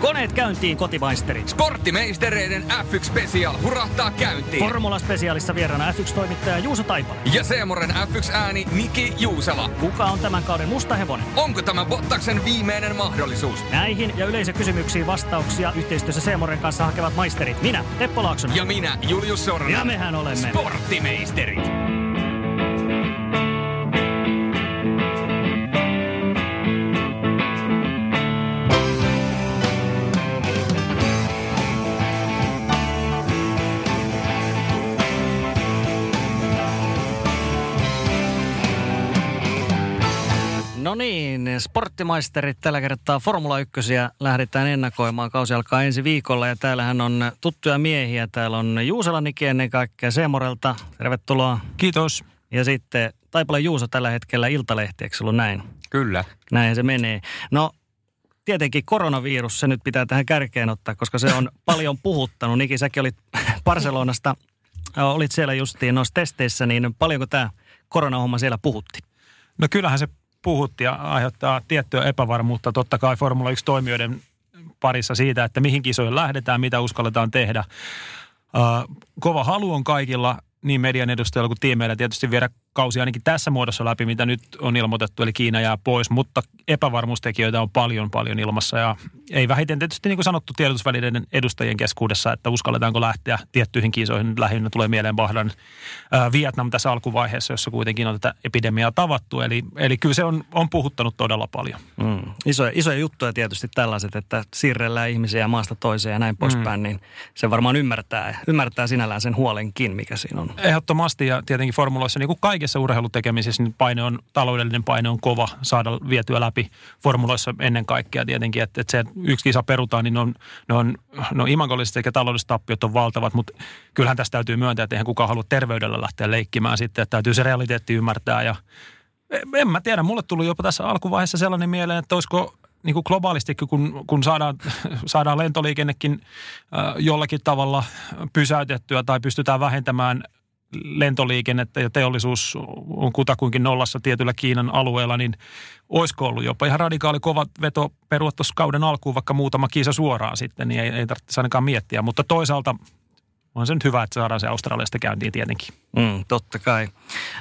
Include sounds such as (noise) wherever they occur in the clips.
Koneet käyntiin kotimaisterit. Sporttimeistereiden F1 Special hurahtaa käyntiin. Formula Specialissa vieraana F1-toimittaja Juuso Taipale. ja Seemoren F1-ääni Niki Juusela. Kuka on tämän kauden musta hevonen? Onko tämä Bottaksen viimeinen mahdollisuus? Näihin ja yleisökysymyksiin vastauksia yhteistyössä Seemoren kanssa hakevat maisterit. Minä, Teppo Laaksonen. Ja minä, Julius Sorna. Ja mehän olemme. Sporttimeisterit. No niin, sporttimaisterit tällä kertaa Formula 1 lähdetään ennakoimaan. Kausi alkaa ensi viikolla ja täällähän on tuttuja miehiä. Täällä on Juusela Niki ennen kaikkea Seemorelta. Tervetuloa. Kiitos. Ja sitten Taipale Juuso tällä hetkellä Iltalehti, eikö ollut näin? Kyllä. Näin se menee. No tietenkin koronavirus, se nyt pitää tähän kärkeen ottaa, koska se on (laughs) paljon puhuttanut. Niki, säkin olit Barcelonasta, olit siellä justiin noissa testeissä, niin paljonko tämä koronahomma siellä puhutti? No kyllähän se puhutti ja aiheuttaa tiettyä epävarmuutta totta kai Formula 1 toimijoiden parissa siitä, että mihin kisoihin lähdetään, mitä uskalletaan tehdä. Uh, kova halu on kaikilla niin median edustajilla kuin tiimeillä tietysti viedä kausi ainakin tässä muodossa läpi, mitä nyt on ilmoitettu, eli Kiina jää pois, mutta epävarmuustekijöitä on paljon paljon ilmassa ja ei vähiten tietysti niin kuin sanottu tiedotusvälineiden edustajien keskuudessa, että uskalletaanko lähteä tiettyihin kisoihin. Lähinnä tulee mieleen Bahdan ää, Vietnam tässä alkuvaiheessa, jossa kuitenkin on tätä epidemiaa tavattu, eli, eli kyllä se on, on puhuttanut todella paljon. Mm. Isoja, isoja juttuja tietysti tällaiset, että siirrellään ihmisiä maasta toiseen ja näin poispäin, mm. niin se varmaan ymmärtää, ymmärtää sinällään sen huolenkin, mikä siinä on. Ehdottomasti ja tietenkin formuloissa, niin kuin kaikessa urheilutekemisessä, niin paine on, taloudellinen paine on kova saada vietyä läpi formuloissa ennen kaikkea tietenkin, että, että se yksi kisa perutaan, niin ne on, ne on no imagolliset sekä taloudelliset tappiot on valtavat, mutta kyllähän tästä täytyy myöntää, että eihän kukaan halua terveydellä lähteä leikkimään sitten, että täytyy se realiteetti ymmärtää ja en mä tiedä, mulle tuli jopa tässä alkuvaiheessa sellainen mieleen, että olisiko niin kuin globaalisti, kun, kun saadaan, (laughs) saadaan lentoliikennekin äh, jollakin tavalla pysäytettyä tai pystytään vähentämään lentoliikennettä ja teollisuus on kutakuinkin nollassa tietyllä Kiinan alueella, niin olisiko ollut jopa ihan radikaali kova veto perua tuossa kauden alkuun vaikka muutama kisa suoraan sitten, niin ei, ei tarvitse ainakaan miettiä. Mutta toisaalta on se nyt hyvä, että saadaan se Australiasta käyntiin tietenkin. Mm, totta kai.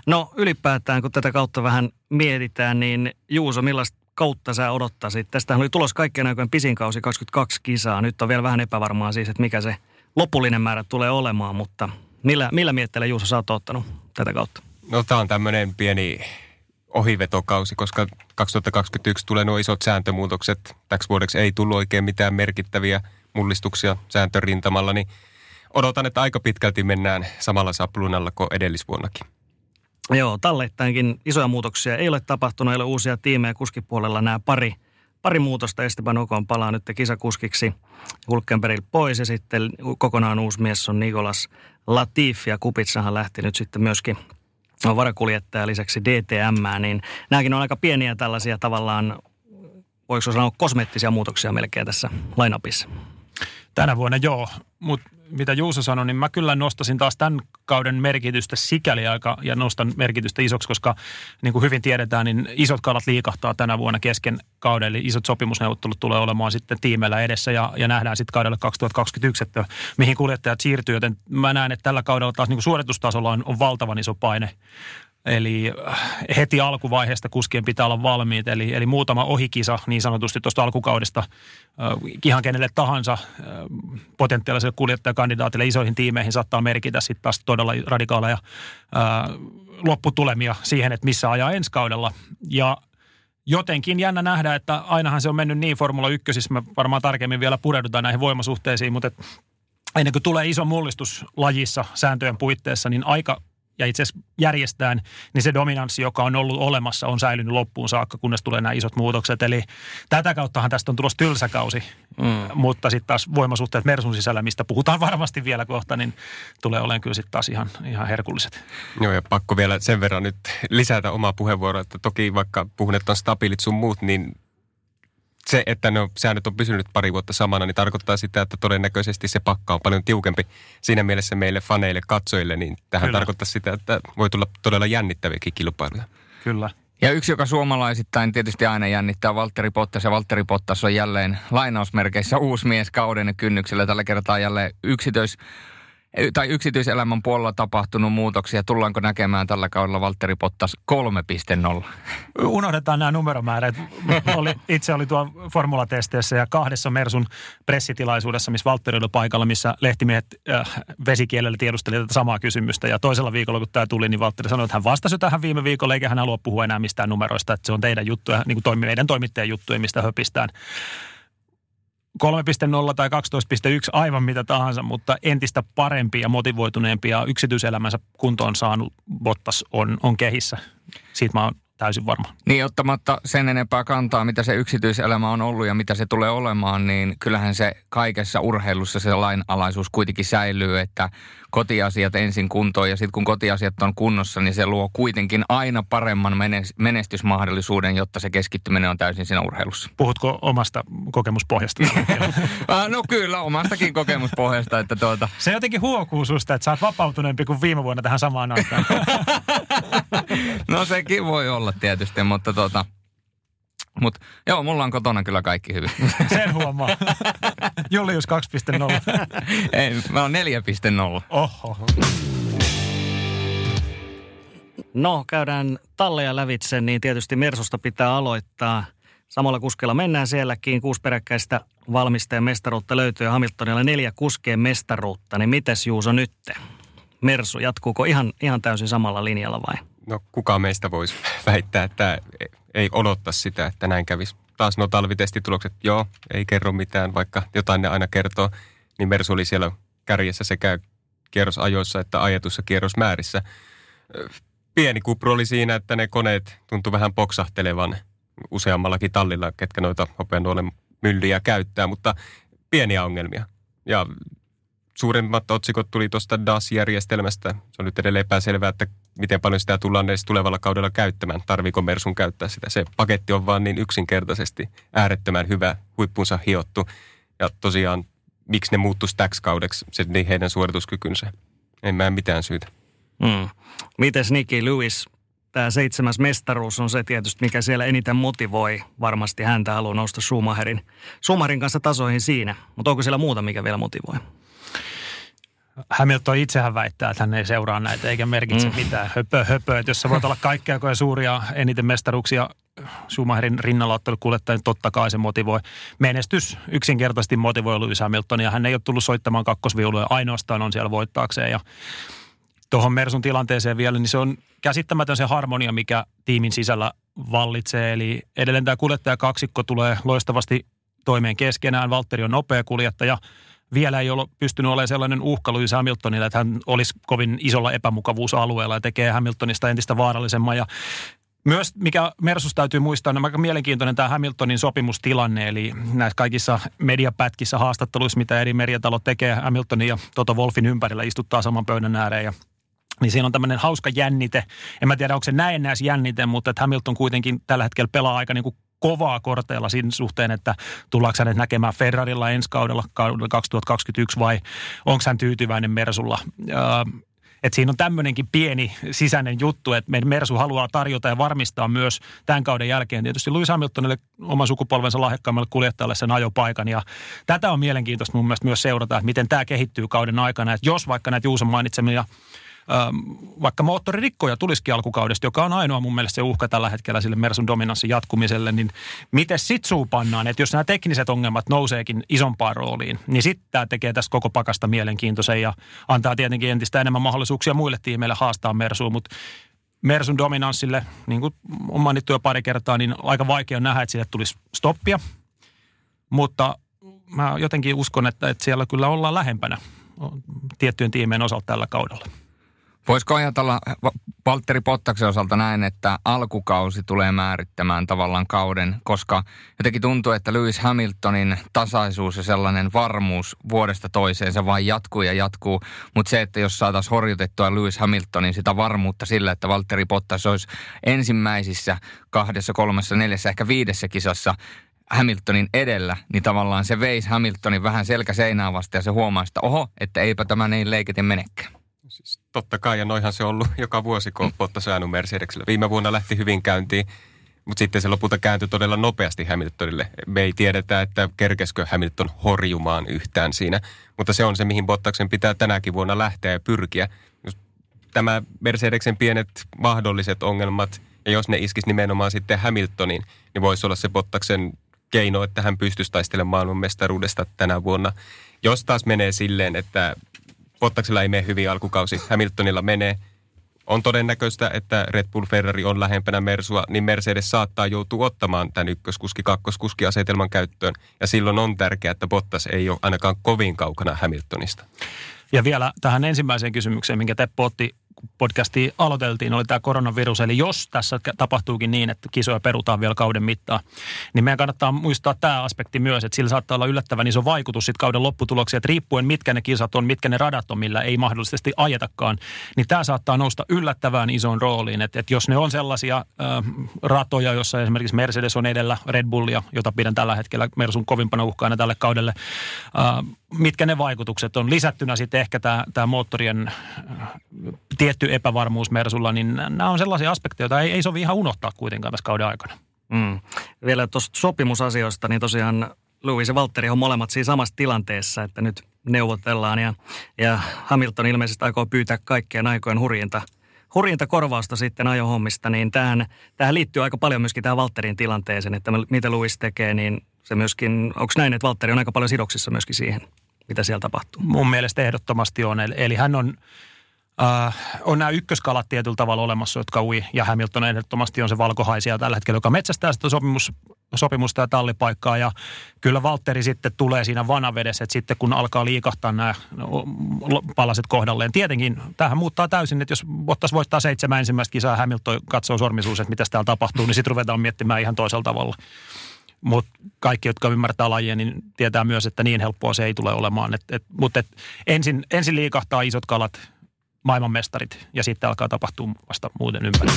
No ylipäätään, kun tätä kautta vähän mietitään, niin Juuso, millaista kautta sä odottaisit? Tästähän oli tulos kaikkien aikojen pisin kausi 22 kisaa. Nyt on vielä vähän epävarmaa siis, että mikä se lopullinen määrä tulee olemaan, mutta millä, millä mietteellä Juuso sä oot ottanut tätä kautta? No tämä on tämmöinen pieni ohivetokausi, koska 2021 tulee nuo isot sääntömuutokset. Täksi vuodeksi ei tullut oikein mitään merkittäviä mullistuksia sääntörintamalla, niin odotan, että aika pitkälti mennään samalla saplunalla kuin edellisvuonnakin. Joo, talleittainkin isoja muutoksia ei ole tapahtunut, ei ole uusia tiimejä kuskipuolella nämä pari, pari muutosta. Esteban Ocon palaa nyt kisakuskiksi Hulkenbergille pois ja sitten kokonaan uusi mies on Nikolas Latifi ja Kupitsahan lähti nyt sitten myöskin on varakuljettaja lisäksi DTM, niin nämäkin on aika pieniä tällaisia tavallaan, voiko sanoa kosmeettisia muutoksia melkein tässä lainapissa. Tänä vuonna joo, mutta mitä Juuso sanoi, niin mä kyllä nostasin taas tämän kauden merkitystä sikäli aika ja nostan merkitystä isoksi, koska niin kuin hyvin tiedetään, niin isot kalat liikahtaa tänä vuonna kesken kauden, eli isot sopimusneuvottelut tulee olemaan sitten tiimeillä edessä ja, ja nähdään sitten kaudelle 2021, että mihin kuljettajat siirtyy, joten mä näen, että tällä kaudella taas niin kuin suoritustasolla on, on valtavan iso paine Eli äh, heti alkuvaiheesta kuskien pitää olla valmiit. Eli, eli muutama ohikisa niin sanotusti tuosta alkukaudesta äh, ihan kenelle tahansa äh, potentiaaliselle kuljettajakandidaatille isoihin tiimeihin saattaa merkitä sitten taas todella radikaaleja lopputulemia siihen, että missä ajaa ensi kaudella. Ja jotenkin jännä nähdä, että ainahan se on mennyt niin Formula 1, me varmaan tarkemmin vielä pureudutaan näihin voimasuhteisiin, mutta ennen kuin tulee iso mullistus lajissa sääntöjen puitteissa, niin aika ja itse asiassa järjestään, niin se dominanssi, joka on ollut olemassa, on säilynyt loppuun saakka, kunnes tulee nämä isot muutokset. Eli tätä kauttahan tästä on tulossa tylsäkausi, mm. mutta sitten taas voimasuhteet Mersun sisällä, mistä puhutaan (laughs) varmasti vielä kohta, niin tulee olemaan kyllä sitten taas ihan, ihan herkulliset. Joo, ja pakko vielä sen verran nyt lisätä omaa puheenvuoroa, että toki vaikka puhun, että on stabiilit sun muut, niin se, että ne on, säännöt on pysynyt pari vuotta samana, niin tarkoittaa sitä, että todennäköisesti se pakka on paljon tiukempi. Siinä mielessä meille faneille, katsojille, niin tähän Kyllä. tarkoittaa sitä, että voi tulla todella jännittäviäkin kilpailuja. Kyllä. Ja yksi, joka suomalaisittain tietysti aina jännittää, Valtteri Bottas. Ja Valtteri Bottas on jälleen lainausmerkeissä uusi mies kauden kynnyksellä. Tällä kertaa jälleen yksityis, tai yksityiselämän puolella tapahtunut muutoksia. Tullaanko näkemään tällä kaudella Valtteri Bottas 3.0? Unohdetaan nämä numeromäärät. Oli, itse oli tuo formulatesteissä ja kahdessa Mersun pressitilaisuudessa, missä Valtteri oli paikalla, missä lehtimiehet äh, vesikielellä tiedusteli tätä samaa kysymystä. Ja toisella viikolla, kun tämä tuli, niin Valtteri sanoi, että hän vastasi tähän viime viikolla, eikä hän halua puhua enää mistään numeroista, että se on teidän juttuja, niin kuin toimi, meidän toimittajien juttuja, mistä höpistään. 3.0 tai 12.1, aivan mitä tahansa, mutta entistä parempi ja motivoituneempi ja yksityiselämänsä kuntoon saanut Bottas on, on kehissä. Siitä mä oon täysin varma. Niin ottamatta sen enempää kantaa, mitä se yksityiselämä on ollut ja mitä se tulee olemaan, niin kyllähän se kaikessa urheilussa se lainalaisuus kuitenkin säilyy, että kotiasiat ensin kuntoon ja sitten kun kotiasiat on kunnossa, niin se luo kuitenkin aina paremman menes- menestysmahdollisuuden, jotta se keskittyminen on täysin siinä urheilussa. Puhutko omasta kokemuspohjasta? (laughs) Ah, no kyllä, omastakin kokemuspohjasta, että tuota, Se jotenkin huokuu susta, että sä oot vapautuneempi kuin viime vuonna tähän samaan aikaan. (laughs) no sekin voi olla tietysti, mutta tuota, mutta joo, mulla on kotona kyllä kaikki hyvin. (laughs) Sen huomaa. Julius 2.0. (laughs) Ei, mä oon 4.0. Oho. No, käydään talleja lävitse, niin tietysti Mersusta pitää aloittaa. Samalla kuskella mennään sielläkin. Kuusi peräkkäistä valmistajan mestaruutta löytyy ja Hamiltonilla neljä kuskeen mestaruutta. Niin mites Juuso nytte? Mersu, jatkuuko ihan, ihan täysin samalla linjalla vai? No kuka meistä voisi väittää, että ei odottaa sitä, että näin kävisi. Taas nuo talvitestitulokset, joo, ei kerro mitään, vaikka jotain ne aina kertoo. Niin Mersu oli siellä kärjessä sekä kierrosajoissa että ajetussa kierrosmäärissä. Pieni kupru oli siinä, että ne koneet tuntui vähän poksahtelevan useammallakin tallilla, ketkä noita hopeanuolen myllyjä käyttää, mutta pieniä ongelmia. Ja suuremmat otsikot tuli tuosta DAS-järjestelmästä. Se on nyt edelleen epäselvää, että miten paljon sitä tullaan edes tulevalla kaudella käyttämään. Tarviiko Mersun käyttää sitä? Se paketti on vaan niin yksinkertaisesti äärettömän hyvä, huippunsa hiottu. Ja tosiaan, miksi ne muuttuisi täksi kaudeksi, se niin heidän suorituskykynsä. En mä mitään syytä. Mm. Mites Niki Lewis? Tämä seitsemäs mestaruus on se tietysti, mikä siellä eniten motivoi. Varmasti häntä haluaa nousta Schumacherin, Schumacherin kanssa tasoihin siinä. Mutta onko siellä muuta, mikä vielä motivoi? Hamilton itsehän väittää, että hän ei seuraa näitä eikä merkitse mm. mitään höpö, höpö. Että jos sä voit olla kaikkea kuin suuria eniten mestaruuksia Schumacherin rinnalla ottanut kuljettaja, niin totta kai se motivoi. Menestys yksinkertaisesti motivoi Lewis Hamiltonia. Hän ei ole tullut soittamaan kakkosviuluja, ainoastaan on siellä voittaakseen. Ja tuohon Mersun tilanteeseen vielä, niin se on käsittämätön se harmonia, mikä tiimin sisällä vallitsee. Eli edelleen tämä kuljettajakaksikko tulee loistavasti toimeen keskenään. Valtteri on nopea kuljettaja. Vielä ei ole pystynyt olemaan sellainen uhka Lewis Hamiltonille, että hän olisi kovin isolla epämukavuusalueella ja tekee Hamiltonista entistä vaarallisemman. Ja myös, mikä Mersus täytyy muistaa, on aika mielenkiintoinen tämä Hamiltonin sopimustilanne, eli näissä kaikissa mediapätkissä haastatteluissa, mitä eri mediatalot tekee Hamiltonin ja Toto Wolfin ympärillä istuttaa saman pöydän ääreen ja niin siinä on tämmöinen hauska jännite. En mä tiedä, onko se näennäis jännite, mutta että Hamilton kuitenkin tällä hetkellä pelaa aika niin kuin kovaa korteilla siinä suhteen, että tullaanko hänet näkemään Ferrarilla ensi kaudella, kaudella 2021 vai onko hän tyytyväinen Mersulla. Öö, et siinä on tämmöinenkin pieni sisäinen juttu, että meidän Mersu haluaa tarjota ja varmistaa myös tämän kauden jälkeen tietysti Lewis Hamiltonille oman sukupolvensa lahjakkaammalle kuljettajalle sen ajopaikan. Ja tätä on mielenkiintoista mun mielestä myös seurata, että miten tämä kehittyy kauden aikana. Että jos vaikka näitä Juuson mainitsemia vaikka moottoririkkoja tulisikin alkukaudesta, joka on ainoa mun mielestä se uhka tällä hetkellä sille Mersun dominanssin jatkumiselle, niin miten sit suupannaan, että jos nämä tekniset ongelmat nouseekin isompaan rooliin, niin sitten tämä tekee tästä koko pakasta mielenkiintoisen ja antaa tietenkin entistä enemmän mahdollisuuksia muille tiimeille haastaa Mersuun, mutta Mersun dominanssille, niin kuin on mainittu jo pari kertaa, niin aika vaikea nähdä, että sille tulisi stoppia, mutta mä jotenkin uskon, että, että siellä kyllä ollaan lähempänä tiettyjen tiimeen osalta tällä kaudella. Voisiko ajatella Valtteri Pottaksen osalta näin, että alkukausi tulee määrittämään tavallaan kauden, koska jotenkin tuntuu, että Lewis Hamiltonin tasaisuus ja sellainen varmuus vuodesta toiseen, se vain jatkuu ja jatkuu. Mutta se, että jos saataisiin horjutettua Lewis Hamiltonin sitä varmuutta sillä, että Valtteri Bottas olisi ensimmäisissä kahdessa, kolmessa, neljässä, ehkä viidessä kisassa Hamiltonin edellä, niin tavallaan se veisi Hamiltonin vähän selkä seinään vasta ja se huomaa, että oho, että eipä tämä niin leikiten menekään. Siis totta kai, ja noihan se on ollut joka vuosi, kun Bottas on Mercedesillä. Viime vuonna lähti hyvin käyntiin, mutta sitten se lopulta kääntyi todella nopeasti Hamiltonille. Me ei tiedetä, että kerkeskö Hamilton horjumaan yhtään siinä, mutta se on se, mihin Bottaksen pitää tänäkin vuonna lähteä ja pyrkiä. Tämä Mercedeksen pienet mahdolliset ongelmat, ja jos ne iskisi nimenomaan sitten Hamiltonin, niin voisi olla se Bottaksen keino, että hän pystyisi taistelemaan maailmanmestaruudesta tänä vuonna. Jos taas menee silleen, että Bottaksella ei mene hyvin alkukausi, Hamiltonilla menee, on todennäköistä, että Red Bull Ferrari on lähempänä Mersua, niin Mercedes saattaa joutua ottamaan tämän ykköskuski, kakkoskuski asetelman käyttöön. Ja silloin on tärkeää, että Bottas ei ole ainakaan kovin kaukana Hamiltonista. Ja vielä tähän ensimmäiseen kysymykseen, minkä Teppo otti podcastiin aloiteltiin, oli tämä koronavirus. Eli jos tässä tapahtuukin niin, että kisoja perutaan vielä kauden mittaan, niin meidän kannattaa muistaa tämä aspekti myös, että sillä saattaa olla yllättävän iso vaikutus sitten kauden lopputuloksiin, että riippuen mitkä ne kisat on, mitkä ne radat on, millä ei mahdollisesti ajetakaan, niin tämä saattaa nousta yllättävän isoon rooliin. Että, että jos ne on sellaisia äh, ratoja, jossa esimerkiksi Mercedes on edellä Red Bullia, jota pidän tällä hetkellä Mersun kovimpana uhkaana tälle kaudelle, äh, mitkä ne vaikutukset on. Lisättynä sitten ehkä tämä, tämä moottorien äh, tietty epävarmuus Mersulla, niin nämä on sellaisia aspekteja, joita ei, ei sovi ihan unohtaa kuitenkaan tässä kauden aikana. Mm. Vielä tuosta sopimusasioista, niin tosiaan Louis ja Valtteri on molemmat siinä samassa tilanteessa, että nyt neuvotellaan ja, ja Hamilton ilmeisesti aikoo pyytää kaikkien aikojen hurjinta, hurjinta korvausta sitten ajohommista, niin tähän, tähän liittyy aika paljon myöskin tähän Valtterin tilanteeseen, että mitä Louis tekee, niin se myöskin, onko näin, että Valtteri on aika paljon sidoksissa myöskin siihen, mitä siellä tapahtuu? Mun mielestä ehdottomasti on. Eli, eli hän on, äh, on nämä ykköskalat tietyllä tavalla olemassa, jotka ui, ja Hamilton ehdottomasti on se valkohaisia tällä hetkellä, joka metsästää sitä sopimus, sopimusta ja tallipaikkaa. Ja kyllä Valtteri sitten tulee siinä vanavedessä, että sitten kun alkaa liikahtaa nämä palaset kohdalleen. Tietenkin tähän muuttaa täysin, että jos Bottas voittaa seitsemän ensimmäistä kisaa Hamilton katsoo sormisuus, että mitä täällä tapahtuu, niin sitten ruvetaan miettimään ihan toisella tavalla. Mutta kaikki, jotka ymmärtää lajia, niin tietää myös, että niin helppoa se ei tule olemaan. Et, et, Mutta et ensin, ensin liikahtaa isot kalat, maailmanmestarit, ja sitten alkaa tapahtua vasta muuten ympäri.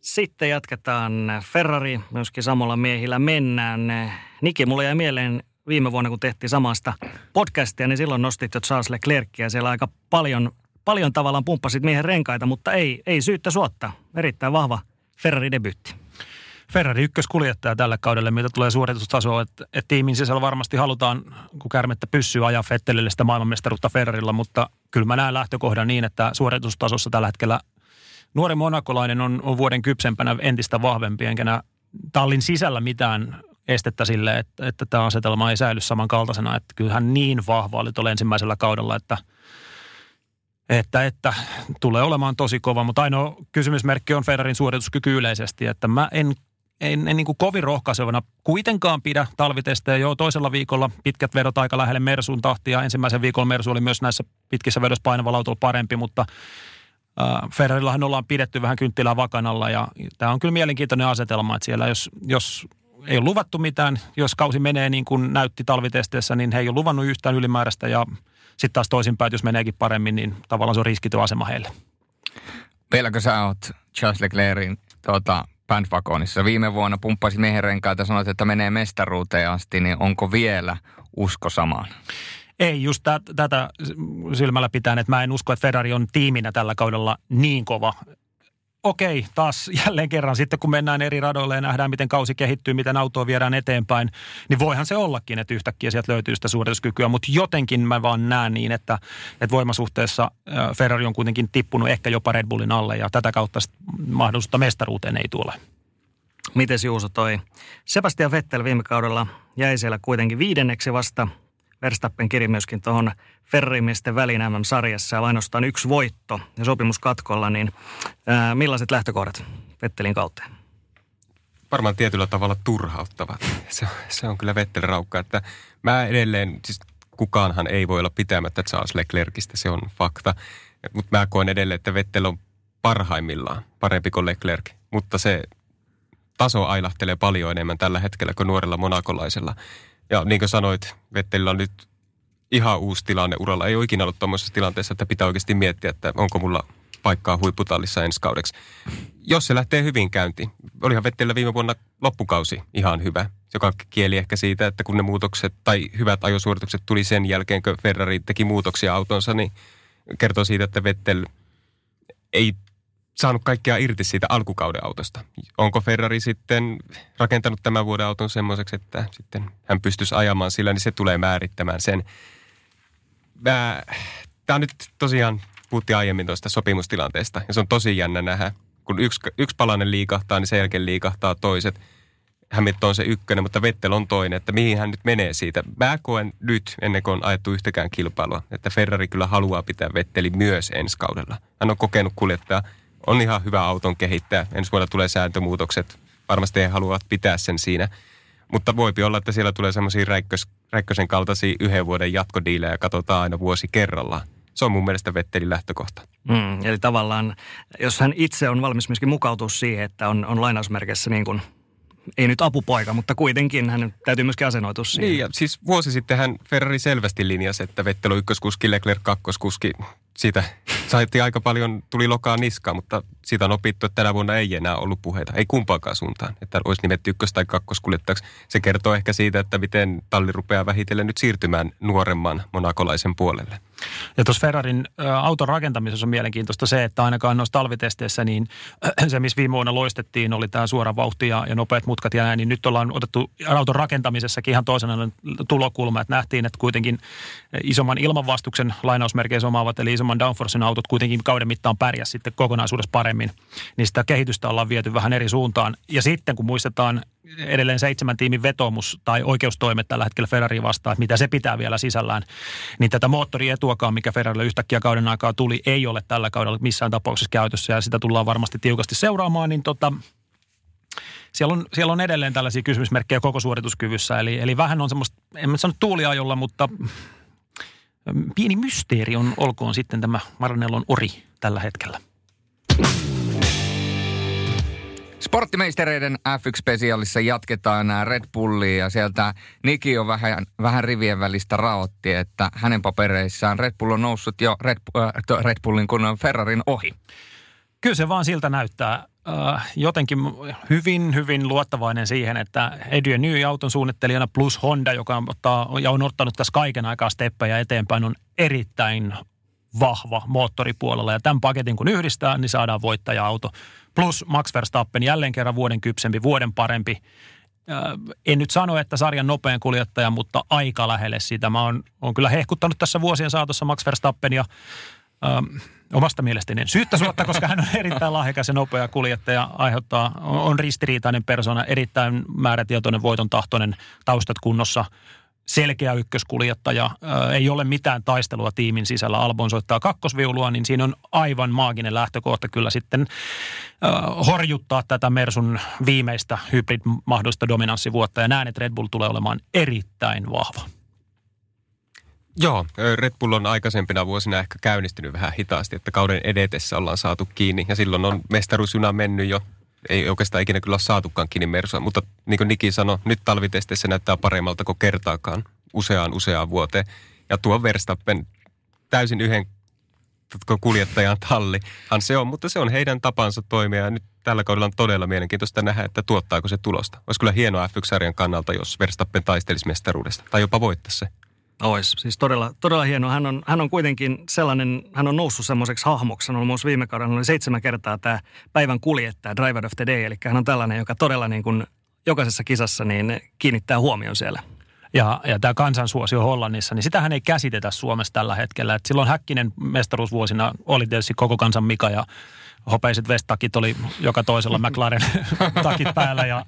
Sitten jatketaan Ferrari, myöskin samalla miehillä mennään. Niki, mulle jäi mieleen viime vuonna, kun tehtiin samasta podcastia, niin silloin nostit jo Charles Leclercia. Siellä aika paljon, paljon tavallaan pumppasit miehen renkaita, mutta ei, ei syyttä suotta. Erittäin vahva Ferrari-debyytti. Ferrari ykköskuljettaja tälle kaudelle, mitä tulee suoritustasoa, että, että tiimin sisällä varmasti halutaan, kun kärmettä pyssyy ajaa Fettelille sitä maailmanmestaruutta Ferrarilla, mutta kyllä mä näen lähtökohdan niin, että suoritustasossa tällä hetkellä nuori monakolainen on, on vuoden kypsempänä entistä vahvempi, enkä näe tallin sisällä mitään estettä sille, että, että tämä asetelma ei säily samankaltaisena. Että kyllähän niin vahva oli tuolla ensimmäisellä kaudella, että – että, että tulee olemaan tosi kova, mutta ainoa kysymysmerkki on Ferrarin suorituskyky yleisesti, että mä en en, en niin kuin kovin rohkaisevana kuitenkaan pidä talvitestejä. Jo toisella viikolla pitkät vedot aika lähelle Mersun tahtia. Ensimmäisen viikolla Mersu oli myös näissä pitkissä vedossa painavalla autolla parempi, mutta äh, Ferrarillahan ollaan pidetty vähän kynttilää vakanalla ja tämä on kyllä mielenkiintoinen asetelma, että siellä jos, jos ei ole luvattu mitään, jos kausi menee niin kuin näytti talvitesteissä, niin he ei ole luvannut yhtään ylimääräistä ja sitten taas toisinpäin, jos meneekin paremmin, niin tavallaan se on riskitön asema heille. Vieläkö sä oot Charles Leclercin tuota, bandwagonissa? Viime vuonna pumppasit miehen renkaita ja sanoit, että menee mestaruuteen asti, niin onko vielä usko samaan? Ei, just tätä silmällä pitäen, että mä en usko, että Ferrari on tiiminä tällä kaudella niin kova, okei, taas (laughs) jälleen kerran sitten kun mennään eri radoille ja nähdään, miten kausi kehittyy, miten autoa viedään eteenpäin, niin voihan se ollakin, että yhtäkkiä sieltä löytyy sitä suorituskykyä, mutta jotenkin mä vaan näen niin, että, että voimasuhteessa Ferrari on kuitenkin tippunut ehkä jopa Red Bullin alle ja tätä kautta mahdollisuutta mestaruuteen ei tule. Miten Juuso toi? Sebastian Vettel viime kaudella jäi siellä kuitenkin viidenneksi vasta Verstappen kiri myöskin tuohon Ferrimiesten välin MM-sarjassa ja ainoastaan yksi voitto ja sopimus katkolla, niin ää, millaiset lähtökohdat Vettelin kautta? Varmaan tietyllä tavalla turhauttavat. Se, se on kyllä Vettel raukka, että mä edelleen, siis kukaanhan ei voi olla pitämättä Charles Leclercistä, se on fakta. Mutta mä koen edelleen, että Vettel on parhaimmillaan parempi kuin Leclerc, mutta se taso ailahtelee paljon enemmän tällä hetkellä kuin nuorella monakolaisella. Ja niin kuin sanoit, Vettelillä on nyt ihan uusi tilanne uralla. Ei ole ikinä ollut tuommoisessa tilanteessa, että pitää oikeasti miettiä, että onko mulla paikkaa huipputallissa ensi kaudeksi. Jos se lähtee hyvin käyntiin. Olihan Vettelillä viime vuonna loppukausi ihan hyvä, joka kieli ehkä siitä, että kun ne muutokset tai hyvät ajosuoritukset tuli sen jälkeen, kun Ferrari teki muutoksia autonsa, niin kertoo siitä, että Vettel ei saanut kaikkea irti siitä alkukauden autosta. Onko Ferrari sitten rakentanut tämän vuoden auton semmoiseksi, että sitten hän pystyisi ajamaan sillä, niin se tulee määrittämään sen. Tämä on nyt tosiaan, puhuttiin aiemmin tuosta sopimustilanteesta, ja se on tosi jännä nähdä. Kun yksi, yksi palanen liikahtaa, niin sen jälkeen liikahtaa toiset. Hamilton on se ykkönen, mutta Vettel on toinen, että mihin hän nyt menee siitä. Mä koen nyt, ennen kuin on ajettu yhtäkään kilpailua, että Ferrari kyllä haluaa pitää Vetteli myös ensi kaudella. Hän on kokenut kuljettaja, on ihan hyvä auton kehittää. Ensi vuonna tulee sääntömuutokset. Varmasti he haluavat pitää sen siinä. Mutta voipi olla, että siellä tulee semmoisia räikkös, räikkösen kaltaisia yhden vuoden jatkodiilejä ja katsotaan aina vuosi kerrallaan. Se on mun mielestä Vettelin lähtökohta. Mm, eli tavallaan, jos hän itse on valmis myöskin mukautua siihen, että on, on lainausmerkeissä niin kuin, ei nyt apupoika, mutta kuitenkin hän täytyy myöskin asennoitua siihen. Niin, ja siis vuosi sitten hän Ferrari selvästi linjasi, että Vettel on ykköskuski, Leclerc kakkoskuski. Siitä (laughs) saitti aika paljon, tuli lokaa niskaa, mutta siitä on opittu, että tänä vuonna ei enää ollut puheita. Ei kumpaakaan suuntaan, että olisi nimetty ykkös- tai kakkoskuljettajaksi. Se kertoo ehkä siitä, että miten talli rupeaa vähitellen nyt siirtymään nuoremman monakolaisen puolelle. Ja tuossa Ferrarin auton rakentamisessa on mielenkiintoista se, että ainakaan noissa talvitesteissä, niin se, missä viime vuonna loistettiin, oli tämä suora vauhti ja, ja nopeat mutkat ja näin, niin nyt ollaan otettu auton rakentamisessakin ihan toisena tulokulma, että nähtiin, että kuitenkin isomman ilmanvastuksen lainausmerkeissä omaavat, eli isomman downforcen autot kuitenkin kauden mittaan pärjäs sitten kokonaisuudessa paremmin, niin sitä kehitystä ollaan viety vähän eri suuntaan. Ja sitten kun muistetaan edelleen seitsemän tiimin vetomus tai oikeustoimet tällä hetkellä Ferrari vastaan, että mitä se pitää vielä sisällään, niin tätä moottorietuakaan, mikä Ferrarille yhtäkkiä kauden aikaa tuli, ei ole tällä kaudella missään tapauksessa käytössä ja sitä tullaan varmasti tiukasti seuraamaan, niin tota, siellä on, siellä on edelleen tällaisia kysymysmerkkejä koko suorituskyvyssä, eli, eli vähän on semmoista, en mä sano tuuliajolla, mutta pieni mysteeri on olkoon sitten tämä Maranellon ori tällä hetkellä. Sporttimeistereiden F1-spesiaalissa jatketaan Red Bullia ja sieltä Niki on vähän, vähän rivien välistä raotti, että hänen papereissaan Red Bull on noussut jo Red, äh, Red Bullin kun Ferrarin ohi. Kyllä se vaan siltä näyttää. Äh, jotenkin hyvin, hyvin luottavainen siihen, että Adrian New auton suunnittelijana plus Honda, joka on, ottaa, ja on ottanut tässä kaiken aikaa steppejä eteenpäin, on erittäin vahva moottoripuolella. Ja tämän paketin kun yhdistää, niin saadaan voittaja-auto. Plus Max Verstappen jälleen kerran vuoden kypsempi, vuoden parempi. Äh, en nyt sano, että sarjan nopean kuljettaja, mutta aika lähelle sitä. Mä oon, oon kyllä hehkuttanut tässä vuosien saatossa Max Verstappen ja ähm, omasta mielestäni en syyttä suotta, koska hän on erittäin lahjakas ja nopea kuljettaja, aiheuttaa, on ristiriitainen persona, erittäin määrätietoinen, voiton tahtoinen, taustat kunnossa – selkeä ykköskuljettaja, ei ole mitään taistelua tiimin sisällä. Albon soittaa kakkosviulua, niin siinä on aivan maaginen lähtökohta kyllä sitten horjuttaa tätä Mersun viimeistä hybrid-mahdollista dominanssivuotta. Ja näen, että Red Bull tulee olemaan erittäin vahva. Joo, Red Bull on aikaisempina vuosina ehkä käynnistynyt vähän hitaasti, että kauden edetessä ollaan saatu kiinni. Ja silloin on mestaruusjuna mennyt jo ei oikeastaan ikinä kyllä ole saatukaan kiinni Mersua, mutta niin kuin Niki sanoi, nyt talvitesteissä näyttää paremmalta kuin kertaakaan useaan useaan vuoteen. Ja tuo Verstappen täysin yhden kuljettajan tallihan se on, mutta se on heidän tapansa toimia ja nyt tällä kaudella on todella mielenkiintoista nähdä, että tuottaako se tulosta. Olisi kyllä hienoa F1-sarjan kannalta, jos Verstappen taistelisi mestaruudesta tai jopa voittaisi se. Ois. Siis todella, todella hieno. Hän on, hän on kuitenkin sellainen, hän on noussut semmoiseksi hahmoksi. Hän on ollut viime kaudella oli seitsemän kertaa tämä päivän kuljettaja, Driver of the Day. Eli hän on tällainen, joka todella niin kuin jokaisessa kisassa niin kiinnittää huomioon siellä. Ja, ja tämä kansansuosio Hollannissa, niin sitähän ei käsitetä Suomessa tällä hetkellä. Et silloin Häkkinen mestaruusvuosina oli tietysti koko kansan Mika ja hopeiset vestakit oli joka toisella (laughs) McLaren takit päällä ja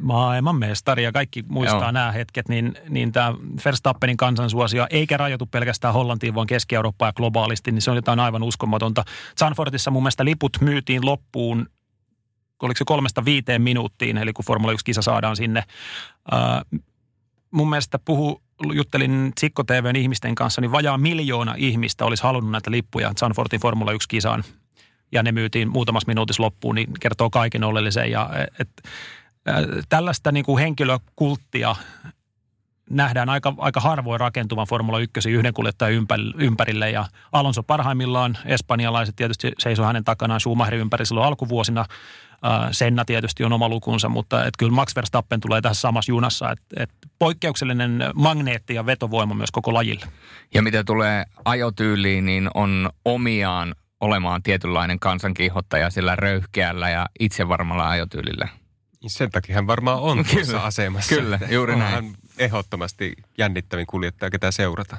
maailman mestari ja kaikki muistaa Joo. nämä hetket, niin, niin tämä Verstappenin kansansuosio eikä rajoitu pelkästään Hollantiin, vaan Keski-Eurooppaan ja globaalisti, niin se on jotain aivan uskomatonta. Sanfordissa mun mielestä liput myytiin loppuun oliko se kolmesta viiteen minuuttiin, eli kun Formula 1-kisa saadaan sinne. Uh, mun mielestä puhu, juttelin Tsikko TVn ihmisten kanssa, niin vajaa miljoona ihmistä olisi halunnut näitä lippuja Sanfordin Formula 1-kisaan ja ne myytiin muutamassa minuutissa loppuun, niin kertoo kaiken oleellisen. Ja, et, tällaista niin kuin henkilökulttia nähdään aika, aika harvoin rakentuvan Formula 1 yhden kuljettajan ympärille. Ja Alonso parhaimmillaan, espanjalaiset tietysti seisoo hänen takanaan Schumacherin ympäri silloin alkuvuosina. Senna tietysti on oma lukunsa, mutta et kyllä Max Verstappen tulee tässä samassa junassa. Et, et poikkeuksellinen magneetti ja vetovoima myös koko lajille. Ja mitä tulee ajotyyliin, niin on omiaan olemaan tietynlainen kansankiihottaja sillä röyhkeällä ja itsevarmalla ajotyylillä. Sen takia hän varmaan on kyllä, tuossa asemassa. Kyllä, juuri näin. Hän ehdottomasti jännittävin kuljettaja, ketä seurata.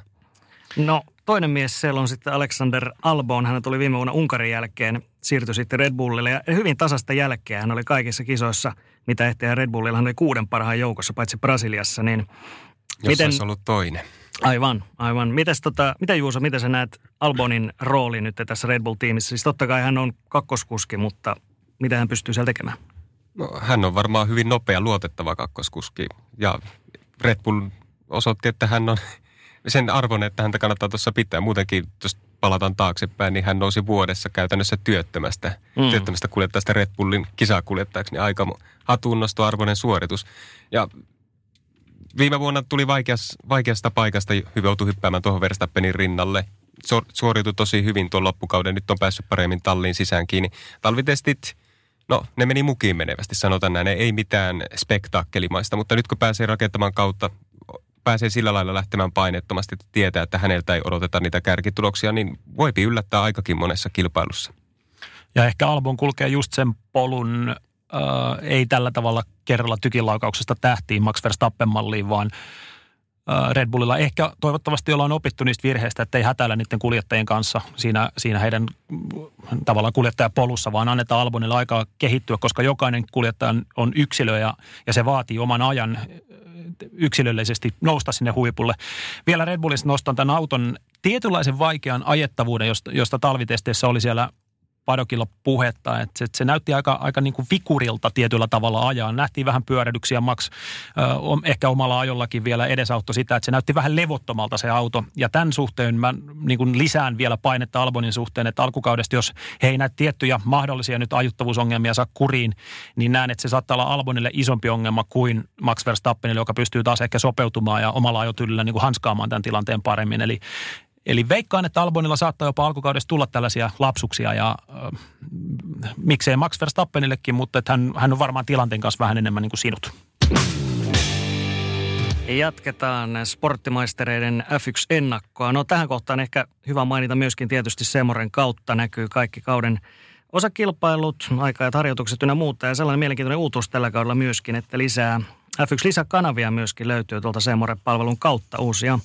No toinen mies siellä on sitten Alexander Albon. Hän tuli viime vuonna Unkarin jälkeen, siirtyi sitten Red Bullille ja hyvin tasasta jälkeä. Hän oli kaikissa kisoissa, mitä ehti ja Red Bullilla hän oli kuuden parhaan joukossa, paitsi Brasiliassa. Niin Jos miten, olisi ollut toinen. Aivan, aivan. Mites tota, mitä Juuso, miten sä näet Albonin rooli nyt tässä Red Bull-tiimissä? Siis totta kai hän on kakkoskuski, mutta mitä hän pystyy siellä tekemään? No, hän on varmaan hyvin nopea, luotettava kakkoskuski. Ja Red Bull osoitti, että hän on (laughs) sen arvon, että häntä kannattaa tuossa pitää. Muutenkin, jos palataan taaksepäin, niin hän nousi vuodessa käytännössä työttömästä, mm. työttömästä kuljettajasta Red Bullin kisakuljettajaksi, niin aika hatunnostoarvoinen suoritus. Ja viime vuonna tuli vaikeas, vaikeasta paikasta, joutui hyppäämään tuohon Verstappenin rinnalle. Suoriutui tosi hyvin tuon loppukauden, nyt on päässyt paremmin talliin sisään kiinni. Talvitestit, no ne meni mukiin menevästi, sanotaan näin. Ei mitään spektaakkelimaista, mutta nyt kun pääsee rakentamaan kautta, pääsee sillä lailla lähtemään painettomasti, että tietää, että häneltä ei odoteta niitä kärkituloksia, niin voipi yllättää aikakin monessa kilpailussa. Ja ehkä Albon kulkee just sen polun äh, ei tällä tavalla kerralla tykilaukauksesta tähtiin Max Verstappen-malliin, vaan äh, Red Bullilla ehkä toivottavasti ollaan opittu niistä virheistä, että ei hätäillä niiden kuljettajien kanssa siinä, siinä heidän mm, tavallaan kuljettajapolussa, vaan annetaan Albonille aikaa kehittyä, koska jokainen kuljettaja on yksilö ja, ja se vaatii oman ajan äh, yksilöllisesti nousta sinne huipulle. Vielä Red Bullista nostan tämän auton tietynlaisen vaikean ajettavuuden, josta, josta talvitesteissä oli siellä padokilla puhetta, että se, se näytti aika, aika niin kuin vikurilta tietyllä tavalla ajaa. Nähtiin vähän pyörähdyksiä, Max ö, ehkä omalla ajollakin vielä edesauttoi sitä, että se näytti vähän levottomalta se auto. Ja tämän suhteen mä niin kuin lisään vielä painetta Albonin suhteen, että alkukaudesta, jos he ei näe tiettyjä mahdollisia nyt ajuttavuusongelmia saa kuriin, niin näen, että se saattaa olla Albonille isompi ongelma kuin Max Verstappenille, joka pystyy taas ehkä sopeutumaan ja omalla ajotyylillä niin kuin hanskaamaan tämän tilanteen paremmin. Eli Eli veikkaan, että Albonilla saattaa jopa alkukaudessa tulla tällaisia lapsuksia ja äh, miksei Max Verstappenillekin, mutta että hän, hän on varmaan tilanteen kanssa vähän enemmän niin kuin sinut. Jatketaan sporttimaistereiden F1-ennakkoa. No tähän kohtaan ehkä hyvä mainita myöskin tietysti Semoren kautta näkyy kaikki kauden osakilpailut, aika ja harjoitukset ynnä muuta. Ja sellainen mielenkiintoinen uutuus tällä kaudella myöskin, että lisää F1-lisäkanavia myöskin löytyy tuolta Semoren-palvelun kautta uusia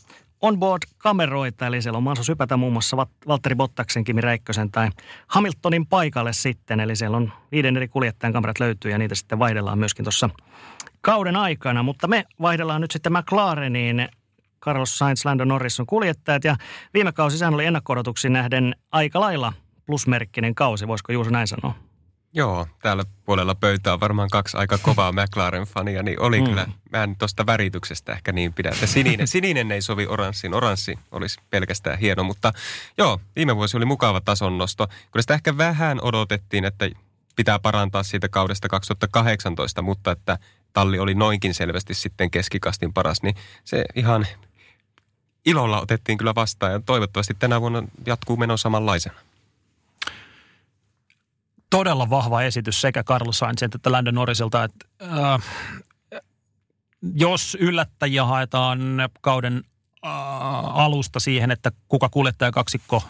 onboard-kameroita, eli siellä on mahdollisuus hypätä muun muassa Valtteri Bottaksen, Kimi Räikkösen tai Hamiltonin paikalle sitten. Eli siellä on viiden eri kuljettajan kamerat löytyy ja niitä sitten vaihdellaan myöskin tuossa kauden aikana. Mutta me vaihdellaan nyt sitten McLareniin. Carlos Sainz, Lando Norris on kuljettajat ja viime kausi sehän oli ennakko nähden aika lailla plusmerkkinen kausi, voisiko Juuso näin sanoa? Joo, täällä puolella pöytää on varmaan kaksi aika kovaa (laughs) McLaren-fania, niin oli mm. kyllä, mä en tuosta värityksestä ehkä niin pidä, että sininen, (laughs) sininen ei sovi oranssiin, oranssi olisi pelkästään hieno, mutta joo, viime vuosi oli mukava tasonnosto. Kyllä sitä ehkä vähän odotettiin, että pitää parantaa siitä kaudesta 2018, mutta että talli oli noinkin selvästi sitten keskikastin paras, niin se ihan ilolla otettiin kyllä vastaan ja toivottavasti tänä vuonna jatkuu meno samanlaisena todella vahva esitys sekä Carlos Sainzilta että Landon Norrisilta, että äh, jos yllättäjiä haetaan kauden äh, alusta siihen, että kuka kuljettaja kaksikko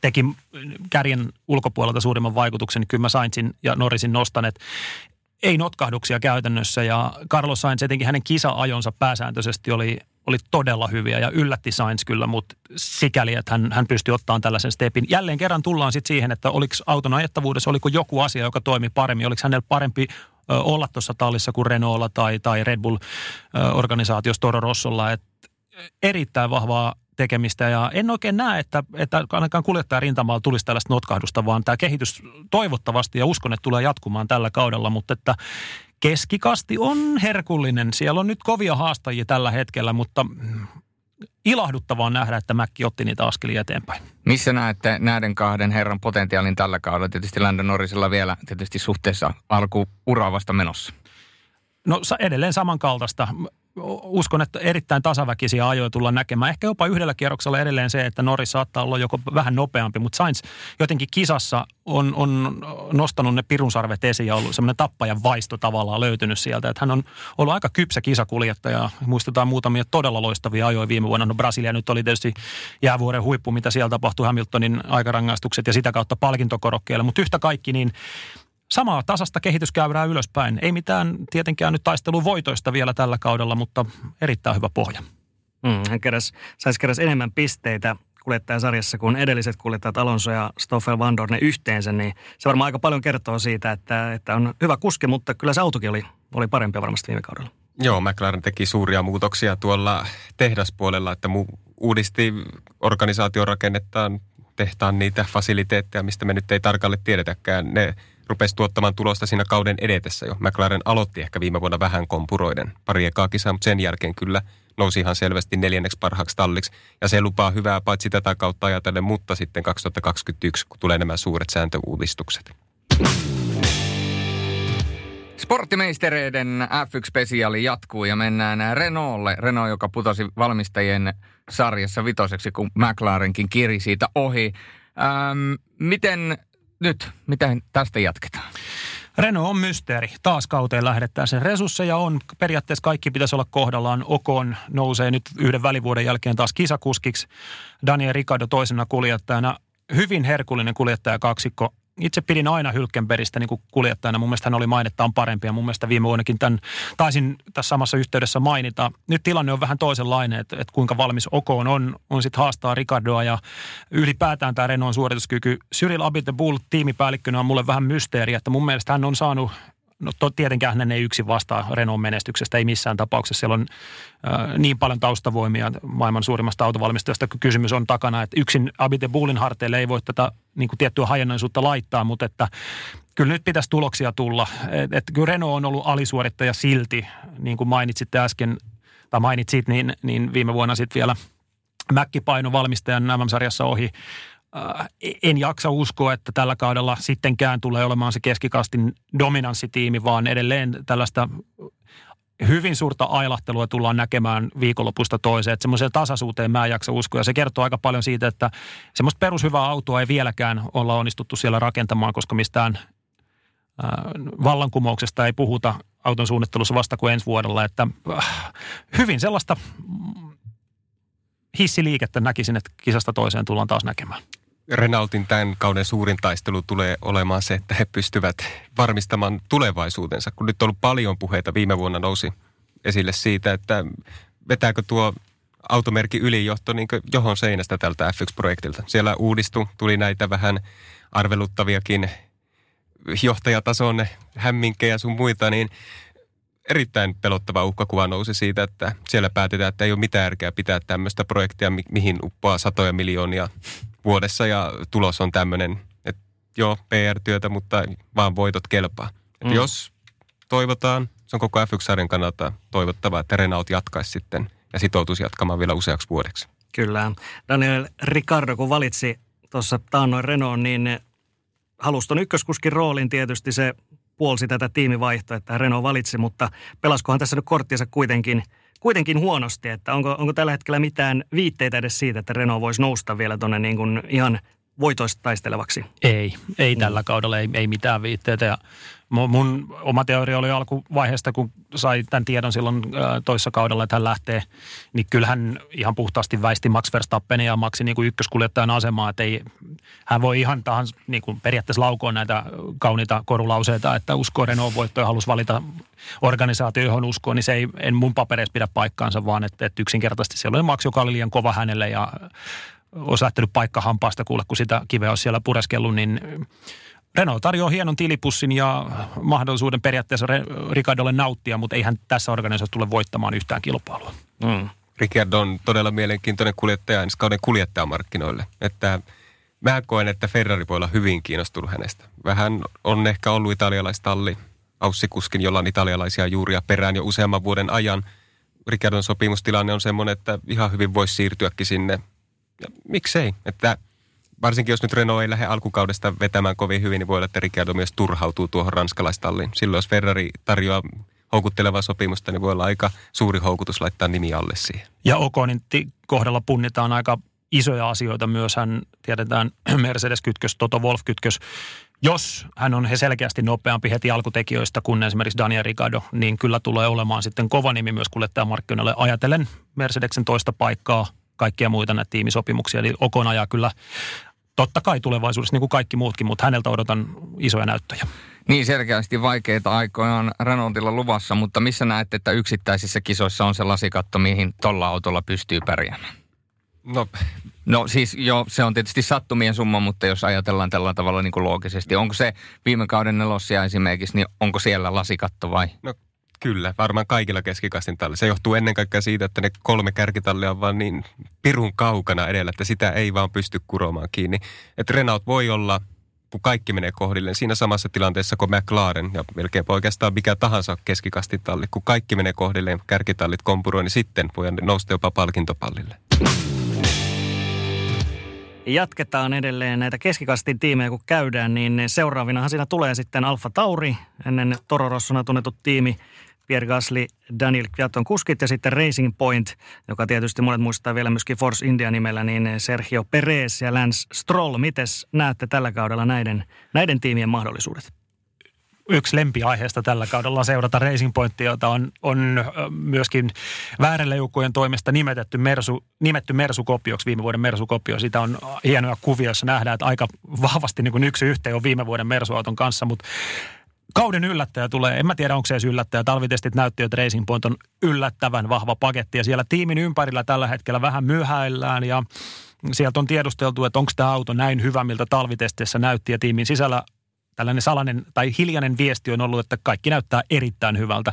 teki kärjen ulkopuolelta suurimman vaikutuksen, niin kyllä mä Sainzin ja Norrisin nostan, että ei notkahduksia käytännössä. Ja Carlos Sainz etenkin hänen kisa-ajonsa pääsääntöisesti oli oli todella hyviä ja yllätti Sainz kyllä, mutta sikäli, että hän, hän pystyi ottamaan tällaisen stepin. Jälleen kerran tullaan sitten siihen, että oliko auton ajettavuudessa, oliko joku asia, joka toimi paremmin, oliko hänellä parempi olla tuossa tallissa kuin Renaultlla tai, tai Red Bull-organisaatiossa Toro Rossolla, että erittäin vahvaa tekemistä ja en oikein näe, että, että ainakaan kuljettajan rintamalla tulisi tällaista notkahdusta, vaan tämä kehitys toivottavasti ja uskon, että tulee jatkumaan tällä kaudella, mutta että Keskikasti on herkullinen. Siellä on nyt kovia haastajia tällä hetkellä, mutta ilahduttavaa on nähdä, että Mäkki otti niitä askelia eteenpäin. Missä näette näiden kahden herran potentiaalin tällä kaudella? Tietysti Landon Norrisella vielä tietysti suhteessa alku uraa vasta menossa. No edelleen samankaltaista. Uskon, että erittäin tasaväkisiä ajoja tullaan näkemään. Ehkä jopa yhdellä kierroksella edelleen se, että Norris saattaa olla joko vähän nopeampi, mutta Sainz jotenkin kisassa on, on nostanut ne pirunsarvet esiin ja ollut semmoinen tappajan vaisto tavallaan löytynyt sieltä. Että hän on ollut aika kypsä kisakuljettaja. Muistetaan muutamia todella loistavia ajoja viime vuonna. No Brasilia nyt oli tietysti jäävuoren huippu, mitä siellä tapahtui Hamiltonin aikarangaistukset ja sitä kautta palkintokorokkeelle. Mutta yhtä kaikki niin samaa tasasta kehityskäyrää ylöspäin. Ei mitään tietenkään nyt taistelun voitoista vielä tällä kaudella, mutta erittäin hyvä pohja. Mm, hän keräs, saisi keräs enemmän pisteitä kuljettajasarjassa kuin edelliset kuljettajat Alonso ja Stoffel Van Dorne yhteensä, niin se varmaan aika paljon kertoo siitä, että, että on hyvä kuski, mutta kyllä se autokin oli, oli parempi varmasti viime kaudella. Joo, McLaren teki suuria muutoksia tuolla tehdaspuolella, että mu- uudisti organisaatiorakennettaan, tehtaan niitä fasiliteetteja, mistä me nyt ei tarkalleen tiedetäkään. Ne rupesi tuottamaan tulosta siinä kauden edetessä jo. McLaren aloitti ehkä viime vuonna vähän kompuroiden pari ekaa kisaa, mutta sen jälkeen kyllä nousi ihan selvästi neljänneksi parhaaksi talliksi. Ja se lupaa hyvää paitsi tätä kautta ajatellen, mutta sitten 2021, kun tulee nämä suuret sääntöuudistukset. Sporttimeistereiden F1-spesiaali jatkuu ja mennään Renaultlle. Renault, joka putosi valmistajien sarjassa vitoseksi, kun McLarenkin kiri siitä ohi. Ähm, miten nyt, miten tästä jatketaan? Renault on mysteeri. Taas kauteen lähdetään. Sen resursseja on. Periaatteessa kaikki pitäisi olla kohdallaan. Okon nousee nyt yhden välivuoden jälkeen taas kisakuskiksi. Daniel Ricardo toisena kuljettajana. Hyvin herkullinen kuljettaja kaksikko itse pidin aina Hylkenbergistä niin kuljettajana. Mun mielestä hän oli mainettaan parempi ja mun mielestä viime vuonnakin tämän taisin tässä samassa yhteydessä mainita. Nyt tilanne on vähän toisenlainen, että, että kuinka valmis Okoon on, on sitten haastaa Ricardoa ja ylipäätään tämä Renault suorituskyky. Cyril Abiteboul tiimipäällikkönä on mulle vähän mysteeri, että mun mielestä hän on saanut No to, tietenkään hän ei yksin vastaa Renault menestyksestä, ei missään tapauksessa. Siellä on äh, niin paljon taustavoimia maailman suurimmasta autovalmistajasta, kun kysymys on takana, että yksin Abite Bullin harteille ei voi tätä niin kuin tiettyä hajannaisuutta laittaa, mutta että kyllä nyt pitäisi tuloksia tulla. Että et, kyllä Renault on ollut alisuorittaja silti, niin kuin mainitsitte äsken, tai mainitsit, niin, niin viime vuonna sitten vielä Mäkkipaino valmistajan MM-sarjassa ohi en jaksa uskoa, että tällä kaudella sittenkään tulee olemaan se keskikastin dominanssitiimi, vaan edelleen tällaista hyvin suurta ailahtelua tullaan näkemään viikonlopusta toiseen. Että semmoiseen tasaisuuteen mä en jaksa uskoa. Ja se kertoo aika paljon siitä, että semmoista perushyvää autoa ei vieläkään olla onnistuttu siellä rakentamaan, koska mistään äh, vallankumouksesta ei puhuta auton suunnittelussa vasta kuin ensi vuodella. Että äh, hyvin sellaista hissiliikettä näkisin, että kisasta toiseen tullaan taas näkemään. Renaultin tämän kauden suurin taistelu tulee olemaan se, että he pystyvät varmistamaan tulevaisuutensa. Kun nyt on ollut paljon puheita, viime vuonna nousi esille siitä, että vetääkö tuo automerkki ylijohto niin johon seinästä tältä F1-projektilta. Siellä uudistu, tuli näitä vähän arveluttaviakin johtajatason hämminkejä sun muita, niin erittäin pelottava uhkakuva nousi siitä, että siellä päätetään, että ei ole mitään järkeä pitää tämmöistä projektia, mihin uppoaa satoja miljoonia vuodessa ja tulos on tämmöinen, että joo, PR-työtä, mutta vaan voitot kelpaa. Mm. jos toivotaan, se on koko F1-sarjan kannalta toivottavaa, että Renault jatkaisi sitten ja sitoutuisi jatkamaan vielä useaksi vuodeksi. Kyllä. Daniel Ricardo, kun valitsi tuossa taannoin Renault, niin halusi tuon ykköskuskin roolin tietysti se puolsi tätä tiimivaihtoa, että Renault valitsi, mutta pelaskohan tässä nyt korttinsa kuitenkin, kuitenkin huonosti, että onko, onko tällä hetkellä mitään viitteitä edes siitä, että Renault voisi nousta vielä tuonne niin kuin ihan voitoista taistelevaksi? Ei, ei tällä kaudella, ei, ei mitään viitteitä ja Mun oma teoria oli alkuvaiheesta, kun sai tämän tiedon silloin toissa kaudella, että hän lähtee, niin kyllähän ihan puhtaasti väisti Max Verstappen ja Maxi niin kuin ykköskuljettajan asemaa, että ei, hän voi ihan tahan niin kuin periaatteessa laukoa näitä kauniita korulauseita, että uskoo Renault voittoja ja halusi valita organisaatio, johon uskoo, niin se ei en mun papereissa pidä paikkaansa, vaan että, että yksinkertaisesti siellä oli Max, joka oli liian kova hänelle ja olisi lähtenyt paikka hampaasta kuule, kun sitä kiveä olisi siellä pureskellut, niin Renault tarjoaa hienon tilipussin ja mahdollisuuden periaatteessa Ricardolle nauttia, mutta ei hän tässä organisaatiossa tule voittamaan yhtään kilpailua. Mm. Ricardo on todella mielenkiintoinen kuljettaja ensi kauden kuljettajamarkkinoille. Että mä koen, että Ferrari voi olla hyvin kiinnostunut hänestä. Vähän on ehkä ollut italialaistalli Aussikuskin, jolla on italialaisia juuria perään jo useamman vuoden ajan. Ricardon sopimustilanne on semmoinen, että ihan hyvin voisi siirtyäkin sinne. Ja miksei? Että varsinkin jos nyt Renault ei lähde alkukaudesta vetämään kovin hyvin, niin voi olla, että Ricciardo myös turhautuu tuohon ranskalaistalliin. Silloin jos Ferrari tarjoaa houkuttelevaa sopimusta, niin voi olla aika suuri houkutus laittaa nimi alle siihen. Ja Okonin kohdalla punnitaan aika isoja asioita myös. Hän tiedetään (clears throat) Mercedes-kytkös, Toto Wolf-kytkös. Jos hän on he selkeästi nopeampi heti alkutekijöistä kuin esimerkiksi Daniel Ricciardo, niin kyllä tulee olemaan sitten kova nimi myös kuljettajamarkkinoille. Ajatellen Mercedeksen toista paikkaa, kaikkia muita näitä tiimisopimuksia. Eli Okon ajaa kyllä totta kai tulevaisuudessa niin kuin kaikki muutkin, mutta häneltä odotan isoja näyttöjä. Niin selkeästi vaikeita aikoja on Renaultilla luvassa, mutta missä näette, että yksittäisissä kisoissa on se lasikatto, mihin tuolla autolla pystyy pärjäämään? No No siis jo, se on tietysti sattumien summa, mutta jos ajatellaan tällä tavalla niin kuin loogisesti. Onko se viime kauden nelossia esimerkiksi, niin onko siellä lasikatto vai? No kyllä, varmaan kaikilla keskikastin talli. Se johtuu ennen kaikkea siitä, että ne kolme kärkitallia on vaan niin pirun kaukana edellä, että sitä ei vaan pysty kuromaan kiinni. Että Renault voi olla, kun kaikki menee kohdilleen, siinä samassa tilanteessa kuin McLaren ja melkein oikeastaan mikä tahansa keskikastin talli. Kun kaikki menee kohdilleen, kärkitallit kompuroi, niin sitten voi nousta jopa palkintopallille. Jatketaan edelleen näitä keskikastin tiimejä, kun käydään, niin seuraavinahan siinä tulee sitten Alfa Tauri, ennen Toro Rossona tunnetut tiimi, Pierre Gasly, Daniel Kviaton kuskit ja sitten Racing Point, joka tietysti monet muistaa vielä myöskin Force India nimellä, niin Sergio Perez ja Lance Stroll. Mites näette tällä kaudella näiden, näiden tiimien mahdollisuudet? yksi lempiaiheesta tällä kaudella seurata Racing Pointia, jota on, on myöskin väärälle joukkueen toimesta nimetetty Mersu, nimetty Mersu-kopioksi, viime vuoden Mersu-kopio. Siitä on hienoja kuvia, joissa nähdään, että aika vahvasti niin kuin yksi yhteen on viime vuoden Mersu-auton kanssa, mutta kauden yllättäjä tulee. En mä tiedä, onko se edes yllättäjä. Talvitestit näytti, että Racing Point on yllättävän vahva paketti ja siellä tiimin ympärillä tällä hetkellä vähän myöhäillään ja sieltä on tiedusteltu, että onko tämä auto näin hyvä, miltä talvitestissä näytti ja tiimin sisällä tällainen salainen tai hiljainen viesti on ollut, että kaikki näyttää erittäin hyvältä.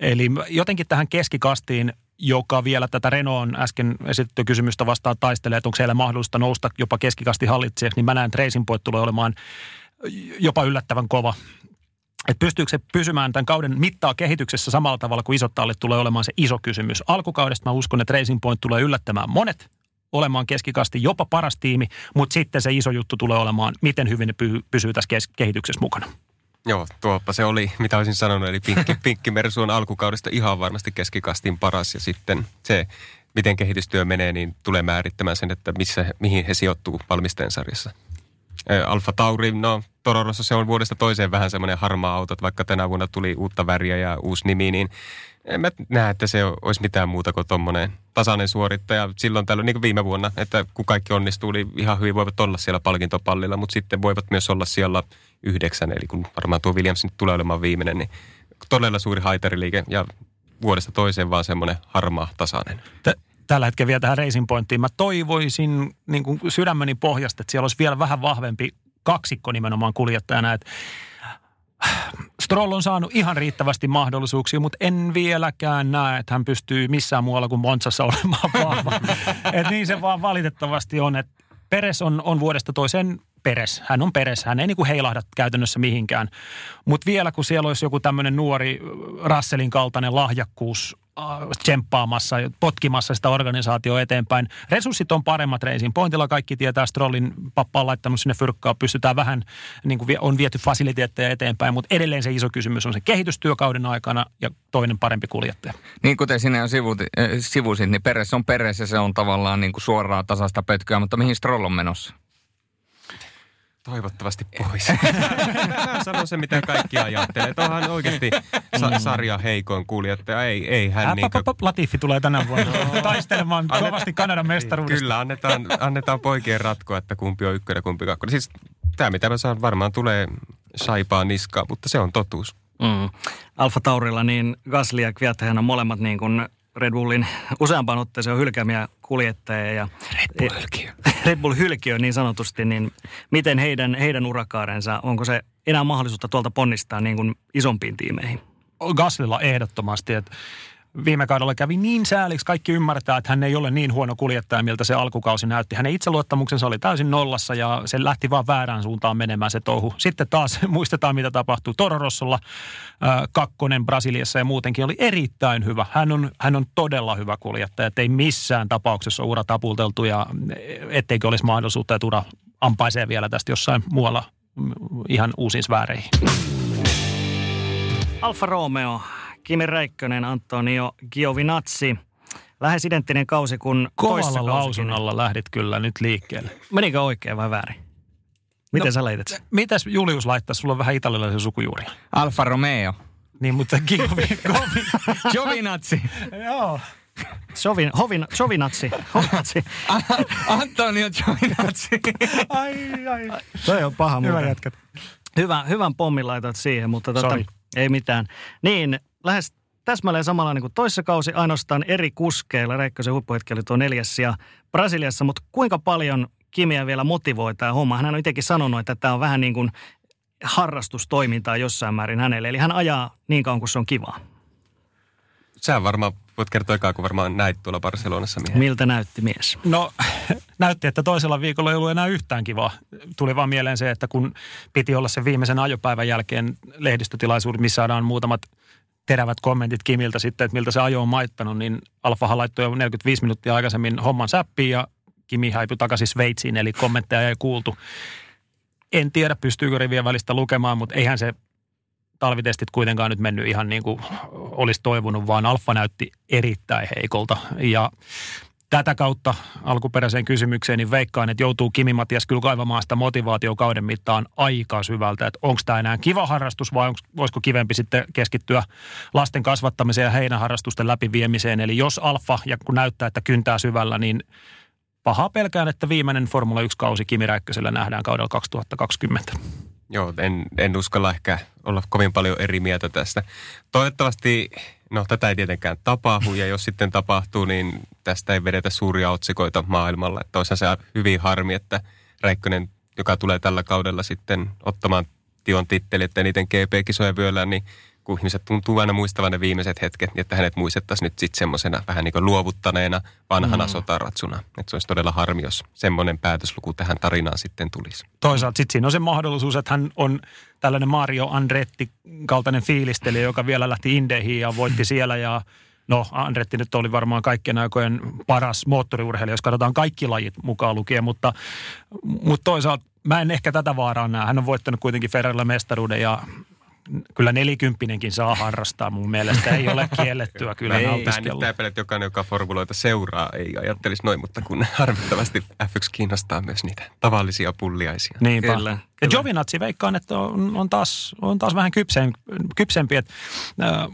Eli jotenkin tähän keskikastiin joka vielä tätä Renaultin äsken esitettyä kysymystä vastaan taistelee, että onko siellä mahdollista nousta jopa keskikasti hallitsijaksi, niin mä näen, että Racing Point tulee olemaan jopa yllättävän kova. Että pystyykö se pysymään tämän kauden mittaa kehityksessä samalla tavalla kuin isot tallit tulee olemaan se iso kysymys. Alkukaudesta mä uskon, että Racing Point tulee yllättämään monet olemaan keskikasti jopa paras tiimi, mutta sitten se iso juttu tulee olemaan, miten hyvin ne pysyy tässä kes- kehityksessä mukana. Joo, tuoppa se oli, mitä olisin sanonut, eli Pinkki, (laughs) Pinkki Mersu on alkukaudesta ihan varmasti keskikastin paras ja sitten se, miten kehitystyö menee, niin tulee määrittämään sen, että missä, mihin he sijoittuu valmisteen sarjassa. Alfa Tauri, no Tororossa se on vuodesta toiseen vähän semmoinen harmaa auto, vaikka tänä vuonna tuli uutta väriä ja uusi nimi, niin en mä näe, että se olisi mitään muuta kuin tuommoinen tasainen suorittaja. Silloin tällöin, niin kuin viime vuonna, että kun kaikki onnistuu, niin ihan hyvin voivat olla siellä palkintopallilla, mutta sitten voivat myös olla siellä yhdeksän, eli kun varmaan tuo Williams nyt tulee olemaan viimeinen, niin todella suuri haitariliike ja vuodesta toiseen vaan semmoinen harmaa tasainen. tällä hetkellä vielä tähän Racing Pointiin. Mä toivoisin niin kuin sydämeni pohjasta, että siellä olisi vielä vähän vahvempi kaksikko nimenomaan kuljettajana. Että Stroll on saanut ihan riittävästi mahdollisuuksia, mutta en vieläkään näe, että hän pystyy missään muualla kuin Monsassa olemaan (laughs) vahva. Et niin se vaan valitettavasti on, että Peres on, on vuodesta toiseen Peres. Hän on Peres. Hän ei niin kuin heilahda käytännössä mihinkään. Mutta vielä kun siellä olisi joku tämmöinen nuori Rasselin kaltainen lahjakkuus tsemppaamassa, potkimassa sitä organisaatioa eteenpäin. Resurssit on paremmat reisin. Pointilla kaikki tietää, Strollin pappa on laittanut sinne fyrkkaa, pystytään vähän, niin kuin on viety fasiliteetteja eteenpäin, mutta edelleen se iso kysymys on se kehitystyökauden aikana ja toinen parempi kuljettaja. Niin kuten sinä jo sivusit, niin Peres on Peres se on tavallaan niin kuin suoraa tasasta pötkyä, mutta mihin Stroll on menossa? Toivottavasti pois. (laughs) Sano se, mitä kaikki ajattelee. Tuohan oikeasti sa- mm. sarja heikoin kuljettaja. Ei, ei hän niin kuin... Latifi tulee tänä vuonna taistelemaan Annet... kovasti Kanadan mestaruudesta. Kyllä, annetaan, annetaan poikien ratkoa, että kumpi on ykkönen, kumpi kakkonen. Siis tämä, mitä mä saan, varmaan tulee saipaa niskaa, mutta se on totuus. Mm. Alfa Taurilla niin Gasly ja Kviathan on molemmat niin kuin Red Bullin useampaan otteeseen on hylkäämiä kuljettajia. Ja Red Bull hylkiö. (laughs) Red Bull hylkiö niin sanotusti, niin miten heidän, heidän urakaarensa, onko se enää mahdollisuutta tuolta ponnistaa niin kuin isompiin tiimeihin? Gaslilla ehdottomasti, että viime kaudella kävi niin sääliksi. Kaikki ymmärtää, että hän ei ole niin huono kuljettaja, miltä se alkukausi näytti. Hänen itseluottamuksensa oli täysin nollassa ja se lähti vaan väärään suuntaan menemään se touhu. Sitten taas (laughs) muistetaan, mitä tapahtuu Tororossolla. kakkonen Brasiliassa ja muutenkin oli erittäin hyvä. Hän on, hän on todella hyvä kuljettaja, että ei missään tapauksessa ura tapulteltu ja etteikö olisi mahdollisuutta, että ura ampaisee vielä tästä jossain muualla ihan uusiin sfääreihin. Alfa Romeo Kimi Räikkönen, Antonio Giovinazzi. Lähes identtinen kausi kuin Kovalla kausikin. lausunnolla lähdit kyllä nyt liikkeelle. Menikö oikein vai väärin? Miten No, sä leität sen? Mitäs Julius laittaa? Sulla on vähän italialaisia sukujuuria. Alfa Romeo. Niin, mutta Giovi, (laughs) Giovinazzi. joo. Sovin, hovin, Sovinatsi. Hovinatsi. Antonio Giovinazzi. Ai, ai. Toi on paha Hyvä muuten. jätkät. Hyvä, hyvän pommin laitat siihen, mutta tota, ei mitään. Niin, lähes täsmälleen samanlainen kuin toissa kausi, ainoastaan eri kuskeilla. Räikkösen huippuhetki oli tuo neljäs ja Brasiliassa, mutta kuinka paljon Kimiä vielä motivoi tämä homma? Hän on itsekin sanonut, että tämä on vähän niin kuin harrastustoimintaa jossain määrin hänelle. Eli hän ajaa niin kauan kuin se on kivaa. Sä varmaan voit kertoa ekaa, kun varmaan näit tuolla Barcelonassa miehen. Miltä näytti mies? No (laughs) näytti, että toisella viikolla ei ollut enää yhtään kivaa. Tuli vaan mieleen se, että kun piti olla sen viimeisen ajopäivän jälkeen lehdistötilaisuus, missä saadaan muutamat terävät kommentit Kimiltä sitten, että miltä se ajo on maittanut, niin Alfahan laittoi jo 45 minuuttia aikaisemmin homman säppiin ja Kimi häipyi takaisin Sveitsiin, eli kommentteja ei kuultu. En tiedä, pystyykö rivien välistä lukemaan, mutta eihän se talvitestit kuitenkaan nyt mennyt ihan niin kuin olisi toivonut, vaan Alfa näytti erittäin heikolta. Ja tätä kautta alkuperäiseen kysymykseen, niin veikkaan, että joutuu Kimi Matias kyllä kaivamaan sitä motivaatio kauden mittaan aika syvältä, että onko tämä enää kiva harrastus vai onks, voisiko kivempi sitten keskittyä lasten kasvattamiseen ja heidän harrastusten läpiviemiseen. Eli jos Alfa, ja kun näyttää, että kyntää syvällä, niin pahaa pelkään, että viimeinen Formula 1-kausi Kimi Räikkösellä nähdään kaudella 2020. Joo, en, en uskalla ehkä olla kovin paljon eri mieltä tästä. Toivottavasti, no tätä ei tietenkään tapahdu ja jos sitten tapahtuu, niin tästä ei vedetä suuria otsikoita maailmalla. Että olisihan se hyvin harmi, että Räikkönen, joka tulee tällä kaudella sitten ottamaan Tion titteli, että eniten GP-kisoja vyöllään, niin kun ihmiset tuntuu aina muistavan ne viimeiset hetket, niin että hänet muistettaisiin nyt sitten semmoisena vähän niin kuin luovuttaneena vanhana mm. sotaratsuna. Että se olisi todella harmi, jos semmoinen päätösluku tähän tarinaan sitten tulisi. Toisaalta sitten siinä on se mahdollisuus, että hän on tällainen Mario Andretti kaltainen fiilistelijä, joka vielä lähti Indeihin ja voitti (clears throat) siellä ja No Andretti nyt oli varmaan kaikkien aikojen paras moottoriurheilija, jos katsotaan kaikki lajit mukaan lukien, mutta, mutta toisaalta mä en ehkä tätä vaaraa näe. Hän on voittanut kuitenkin Ferrarilla mestaruuden ja kyllä nelikymppinenkin saa harrastaa mun mielestä. Ei ole kiellettyä (laughs) kyllä Mä en nyt nautiskella. epäile, että jokainen, joka formuloita seuraa, ei ajattelisi noin, mutta kun (laughs) harvittavasti F1 kiinnostaa myös niitä tavallisia pulliaisia. Niinpä. Kyllä, Ja kyllä. Giovinazzi veikkaan, että on, on, taas, on taas vähän kypsem, kypsempi. Että, äh,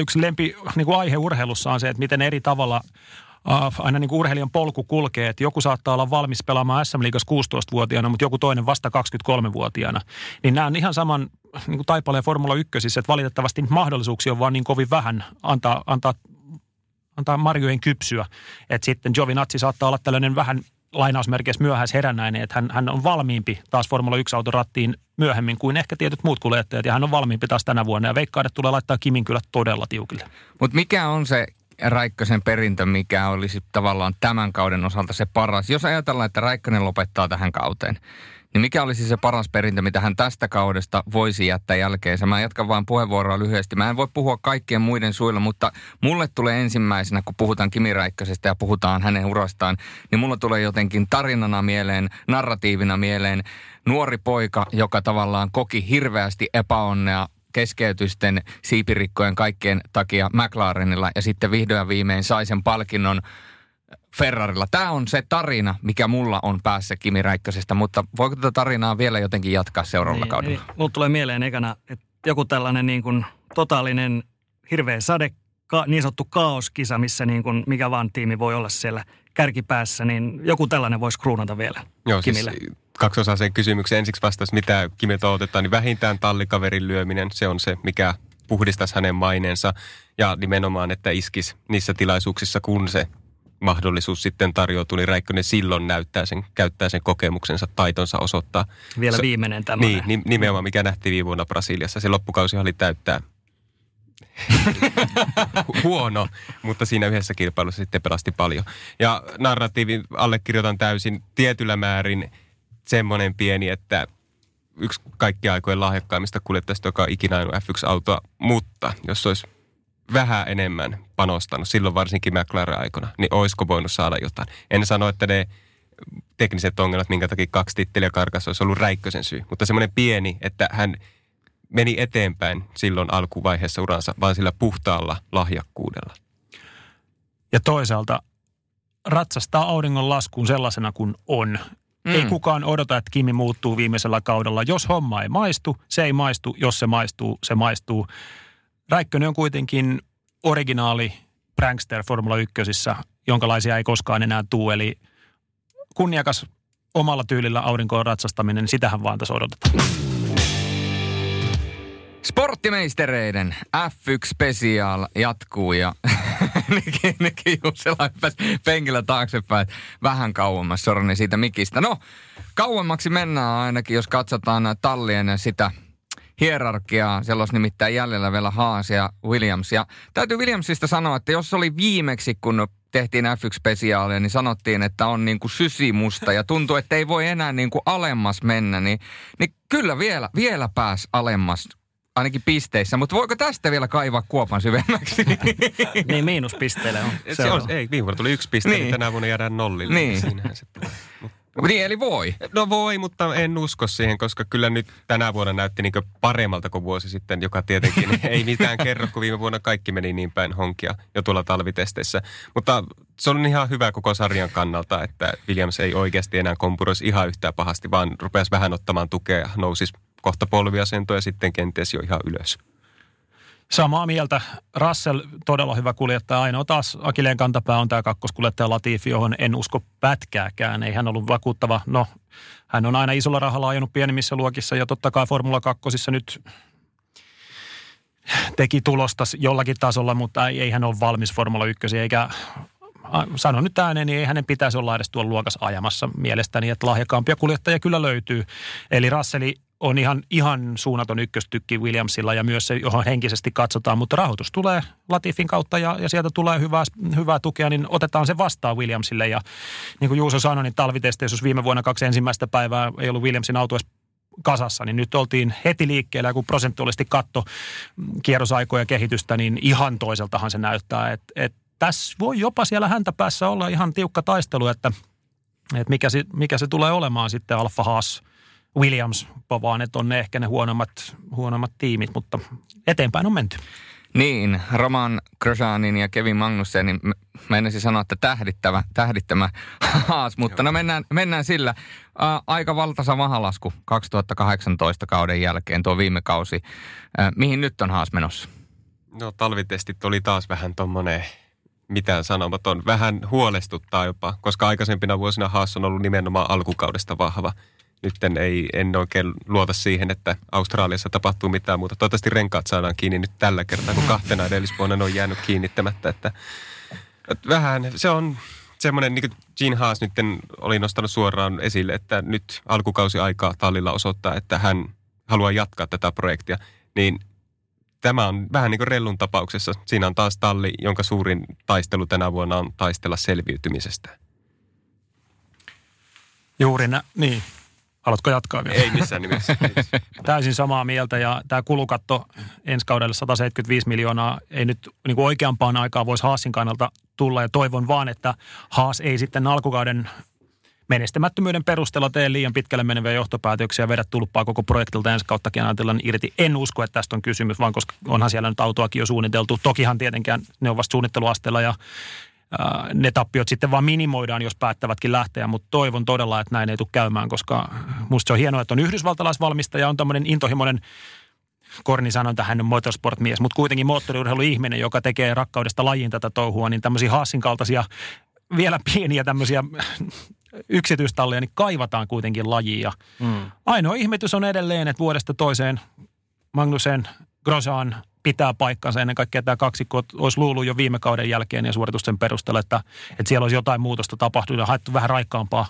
yksi lempi niin kuin aihe urheilussa on se, että miten eri tavalla aina niin kuin urheilijan polku kulkee. Että joku saattaa olla valmis pelaamaan SM-liigassa 16-vuotiaana, mutta joku toinen vasta 23-vuotiaana. Niin nämä on ihan saman niin kuin taipaleen Formula 1, että valitettavasti mahdollisuuksia on vaan niin kovin vähän antaa, antaa antaa marjojen kypsyä. Että sitten Giovinazzi saattaa olla tällainen vähän lainausmerkeissä myöhäisherännäinen, että hän, hän on valmiimpi taas Formula 1-auton rattiin myöhemmin kuin ehkä tietyt muut kuljettajat. Ja hän on valmiimpi taas tänä vuonna. Ja veikkaan, että tulee laittaa Kimin kyllä todella tiukille. Mutta mikä on se Räikkösen perintö, mikä olisi tavallaan tämän kauden osalta se paras? Jos ajatellaan, että Räikkönen lopettaa tähän kauteen, niin mikä olisi se paras perintö, mitä hän tästä kaudesta voisi jättää jälkeensä? Mä jatkan vain puheenvuoroa lyhyesti. Mä en voi puhua kaikkien muiden suilla, mutta mulle tulee ensimmäisenä, kun puhutaan Kimi Räikkösestä ja puhutaan hänen urastaan, niin mulle tulee jotenkin tarinana mieleen, narratiivina mieleen nuori poika, joka tavallaan koki hirveästi epäonnea keskeytysten, siipirikkojen kaikkien takia McLarenilla ja sitten vihdoin ja viimein sai sen palkinnon Ferrarilla. Tämä on se tarina, mikä mulla on päässä Kimi Räikkösestä, mutta voiko tätä tarinaa vielä jotenkin jatkaa seuraavalla kaudella? Niin, mulla tulee mieleen ekana, että joku tällainen niin kuin totaalinen hirveä sade, ka, niin sanottu kaoskisa, missä niin kuin mikä vaan tiimi voi olla siellä kärkipäässä, niin joku tällainen voisi kruunata vielä Joo, Kimille. siis kaksiosaiseen kysymykseen ensiksi vastaus, mitä Kimiltä otetaan, niin vähintään tallikaverin lyöminen, se on se, mikä puhdistaisi hänen maineensa ja nimenomaan, että iskisi niissä tilaisuuksissa, kun se mahdollisuus sitten tarjoutuu, niin Räikkönen silloin näyttää sen, käyttää sen kokemuksensa, taitonsa osoittaa. Vielä viimeinen tämmöinen. Niin, ni- nimenomaan mikä nähtiin viime vuonna Brasiliassa. Se loppukausi oli täyttää huono, mutta siinä yhdessä kilpailussa sitten pelasti paljon. Ja narratiivin allekirjoitan täysin tietyllä määrin semmoinen pieni, että yksi kaikkien aikojen lahjakkaimmista kuljettajista, joka on ikinä ajanut F1-autoa, mutta jos olisi vähän enemmän panostanut, silloin varsinkin McLaren aikana, niin olisiko voinut saada jotain. En sano, että ne tekniset ongelmat, minkä takia kaksi titteliä karkas, olisi ollut Räikkösen syy. Mutta semmoinen pieni, että hän meni eteenpäin silloin alkuvaiheessa uransa, vaan sillä puhtaalla lahjakkuudella. Ja toisaalta ratsastaa auringon laskuun sellaisena kuin on. Mm. Ei kukaan odota, että Kimi muuttuu viimeisellä kaudella. Jos homma ei maistu, se ei maistu. Jos se maistuu, se maistuu. Räikkönen on kuitenkin originaali prankster Formula 1, jonkalaisia ei koskaan enää tuu. Eli kunniakas omalla tyylillä aurinkoon ratsastaminen, sitähän vaan tässä odotetaan. Sporttimeistereiden F1 Special jatkuu ja nekin, nekin Jussela penkillä taaksepäin vähän kauemmas sorni siitä mikistä. No, kauemmaksi mennään ainakin, jos katsotaan tallien sitä hierarkiaa. Siellä olisi nimittäin jäljellä vielä Haas ja Williams. Ja täytyy Williamsista sanoa, että jos oli viimeksi, kun tehtiin F1-spesiaalia, niin sanottiin, että on niin kuin sysimusta ja tuntuu, että ei voi enää niin kuin alemmas mennä, niin, niin kyllä vielä, vielä pääs alemmas ainakin pisteissä, mutta voiko tästä vielä kaivaa kuopan syvemmäksi? (laughs) niin, miinuspisteille on. Se, se on. Ei, viime vuonna tuli yksi piste, niin. niin tänä vuonna jäädään nollille. Niin. Siinähän se tulee. Niin, eli voi. No voi, mutta en usko siihen, koska kyllä nyt tänä vuonna näytti niin paremmalta kuin vuosi sitten, joka tietenkin (laughs) ei mitään kerro, kun viime vuonna kaikki meni niin päin honkia jo tuolla talvitesteissä. Mutta se on ihan hyvä koko sarjan kannalta, että Williams ei oikeasti enää kompuroisi ihan yhtään pahasti, vaan rupesi vähän ottamaan tukea ja nousisi kohta polviasentoja sitten kenties jo ihan ylös. Samaa mieltä. Russell todella hyvä kuljettaja. Ainoa taas Akileen kantapää on tämä kakkoskuljettaja Latifi, johon en usko pätkääkään. Ei hän ollut vakuuttava. No, hän on aina isolla rahalla ajanut pienemmissä luokissa ja totta kai Formula 2 nyt teki tulosta jollakin tasolla, mutta ei, ei hän ole valmis Formula 1 eikä sanon nyt ääneen, niin ei hänen pitäisi olla edes tuolla luokassa ajamassa mielestäni, että lahjakaampia kuljettajia kyllä löytyy. Eli Rasseli on ihan, ihan suunnaton ykköstykki Williamsilla ja myös se, johon henkisesti katsotaan, mutta rahoitus tulee Latifin kautta ja, ja sieltä tulee hyvää, hyvää tukea, niin otetaan se vastaan Williamsille. Ja niin kuin Juuso sanoi, niin talvitesteissä, jos viime vuonna kaksi ensimmäistä päivää ei ollut Williamsin auto kasassa, niin nyt oltiin heti liikkeellä, kun prosentuaalisesti katto kierrosaikoja kehitystä, niin ihan toiseltahan se näyttää, että, että tässä voi jopa siellä häntä päässä olla ihan tiukka taistelu, että, että mikä, se, mikä se tulee olemaan sitten Alfa Haas – Williams, vaan että on ne ehkä ne huonommat, huonommat tiimit, mutta eteenpäin on menty. Niin, Roman Grosjeanin ja Kevin Magnussenin, menisin sanoa, että tähdittävä, tähdittämä (laughs) haas, mutta no mennään, mennään sillä. Ä, aika valtasa mahalasku 2018 kauden jälkeen, tuo viime kausi. Ä, mihin nyt on haas menossa? No talvitestit oli taas vähän tuommoinen mitään sanomaton. Vähän huolestuttaa jopa, koska aikaisempina vuosina Haas on ollut nimenomaan alkukaudesta vahva – nyt ei, en oikein luota siihen, että Australiassa tapahtuu mitään muuta. Toivottavasti renkaat saadaan kiinni nyt tällä kertaa, kun kahtena edellisvuonna on jäänyt kiinnittämättä. Että, että vähän, se on semmoinen, niin kuin Gene Haas nyt oli nostanut suoraan esille, että nyt alkukausi aikaa tallilla osoittaa, että hän haluaa jatkaa tätä projektia, niin tämä on vähän niin kuin Rellun tapauksessa. Siinä on taas talli, jonka suurin taistelu tänä vuonna on taistella selviytymisestä. Juuri nä- niin. Haluatko jatkaa vielä? Ei missään nimessä. (laughs) Täysin samaa mieltä ja tämä kulukatto ensi kaudelle 175 miljoonaa ei nyt niin kuin oikeampaan aikaan voisi Haasin kannalta tulla ja toivon vaan, että Haas ei sitten alkukauden menestämättömyyden perusteella tee liian pitkälle meneviä johtopäätöksiä ja vedä tulppaa koko projektilta ensi kauttakin ajatellaan irti. En usko, että tästä on kysymys, vaan koska onhan siellä nyt autoakin jo suunniteltu. Tokihan tietenkään ne on vasta suunnitteluasteella ja ne tappiot sitten vaan minimoidaan, jos päättävätkin lähteä, mutta toivon todella, että näin ei tule käymään, koska musta se on hienoa, että on yhdysvaltalaisvalmistaja, on tämmöinen intohimoinen Korni sanoi, että hän on motorsport-mies, mutta kuitenkin moottoriurheiluihminen, joka tekee rakkaudesta lajiin tätä touhua, niin tämmöisiä Hassin kaltaisia vielä pieniä tämmöisiä yksityistalleja, niin kaivataan kuitenkin lajia. Mm. Ainoa ihmetys on edelleen, että vuodesta toiseen Magnusen, Grosjean, pitää paikkansa. Ennen kaikkea tämä kaksikko olisi luullut jo viime kauden jälkeen ja suoritusten perusteella, että, että siellä olisi jotain muutosta tapahtunut ja haettu vähän raikkaampaa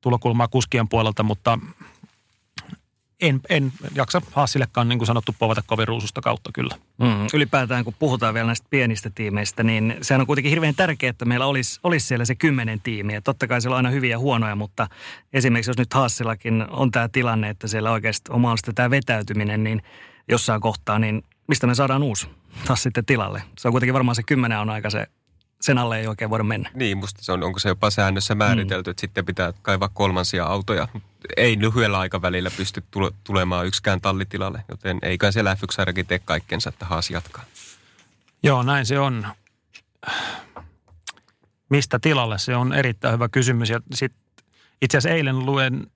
tulokulmaa kuskien puolelta, mutta en, en jaksa Haasillekaan, niin kuin sanottu, povata kovin ruususta kautta kyllä. Mm, ylipäätään, kun puhutaan vielä näistä pienistä tiimeistä, niin sehän on kuitenkin hirveän tärkeää, että meillä olisi, olisi siellä se kymmenen tiimiä. Totta kai siellä on aina hyviä ja huonoja, mutta esimerkiksi jos nyt Haasillakin on tämä tilanne, että siellä oikeasti on mahdollista tämä vetäytyminen, niin jossain kohtaa, niin mistä me saadaan uusi taas sitten tilalle. Se on kuitenkin varmaan se kymmenen on aika se sen alle ei oikein voida mennä. Niin, musta se on, onko se jopa säännössä määritelty, mm. että sitten pitää kaivaa kolmansia autoja. Ei lyhyellä aikavälillä pysty tule, tulemaan yksikään tallitilalle, joten eikä se f tee kaikkensa, että haas jatkaa. Joo, näin se on. Mistä tilalle? Se on erittäin hyvä kysymys. Ja sit, itse asiassa eilen luen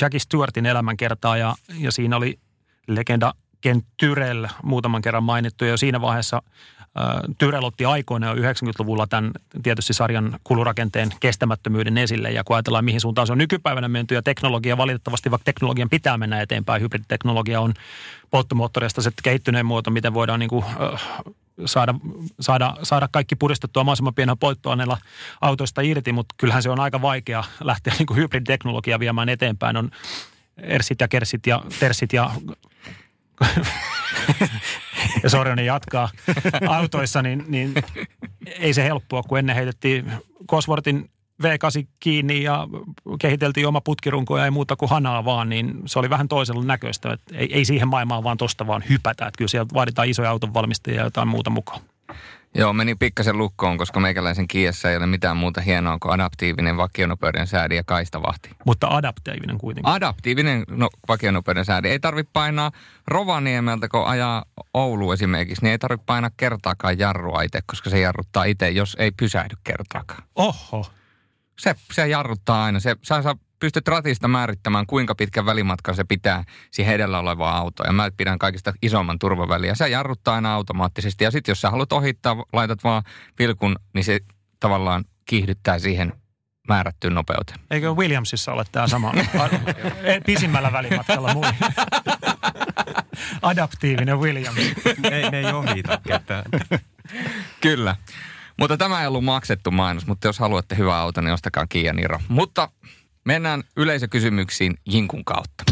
Jackie Stewartin elämänkertaa ja, ja siinä oli legenda Ken Tyrell muutaman kerran mainittu. Ja siinä vaiheessa Tyrell otti aikoina jo 90-luvulla tämän tietysti sarjan kulurakenteen kestämättömyyden esille. Ja kun ajatellaan, mihin suuntaan se on nykypäivänä menty ja teknologia valitettavasti, vaikka teknologian pitää mennä eteenpäin, hybriditeknologia on polttomoottoreista se kehittyneen muoto, miten voidaan niin kuin, saada, saada, saada kaikki puristettua mahdollisimman pienellä polttoaineella autoista irti, mutta kyllähän se on aika vaikea lähteä niin hybriditeknologiaa viemään eteenpäin. On ersit ja kersit ja tersit ja (laughs) ja Sorjonen jatkaa autoissa, niin, niin ei se helppoa, kun ennen heitettiin Cosworthin V8 kiinni ja kehiteltiin oma putkirunko ja ei muuta kuin hanaa vaan, niin se oli vähän toisella näköistä. Että ei, ei siihen maailmaan vaan tosta vaan hypätä. Että kyllä siellä vaaditaan isoja autonvalmistajia ja jotain muuta mukaan. Joo, meni pikkasen lukkoon, koska meikäläisen kiessä ei ole mitään muuta hienoa kuin adaptiivinen vakionopeuden säädi ja kaistavahti. Mutta adaptiivinen kuitenkin. Adaptiivinen no, vakionopeuden säädi. Ei tarvitse painaa Rovaniemeltä, kun ajaa Oulu esimerkiksi, niin ei tarvitse painaa kertaakaan jarrua itse, koska se jarruttaa itse, jos ei pysähdy kertaakaan. Oho. Se, se jarruttaa aina. Se, sä, sä pystyt ratista määrittämään, kuinka pitkän välimatkan se pitää siihen edellä olevaa autoa. Ja mä pidän kaikista isomman turvaväliä. Se jarruttaa aina automaattisesti. Ja sitten jos sä haluat ohittaa, laitat vaan vilkun, niin se tavallaan kiihdyttää siihen määrättyyn nopeuteen. Eikö Williamsissa ole tämä sama? (laughs) Pisimmällä välimatkalla muu. Adaptiivinen Williams. ne, ne ei ohita ketään. Kyllä. Mutta tämä ei ollut maksettu mainos, mutta jos haluatte hyvää auto, niin ostakaa Kia Niro. Mutta Mennään yleisökysymyksiin Jinkun kautta.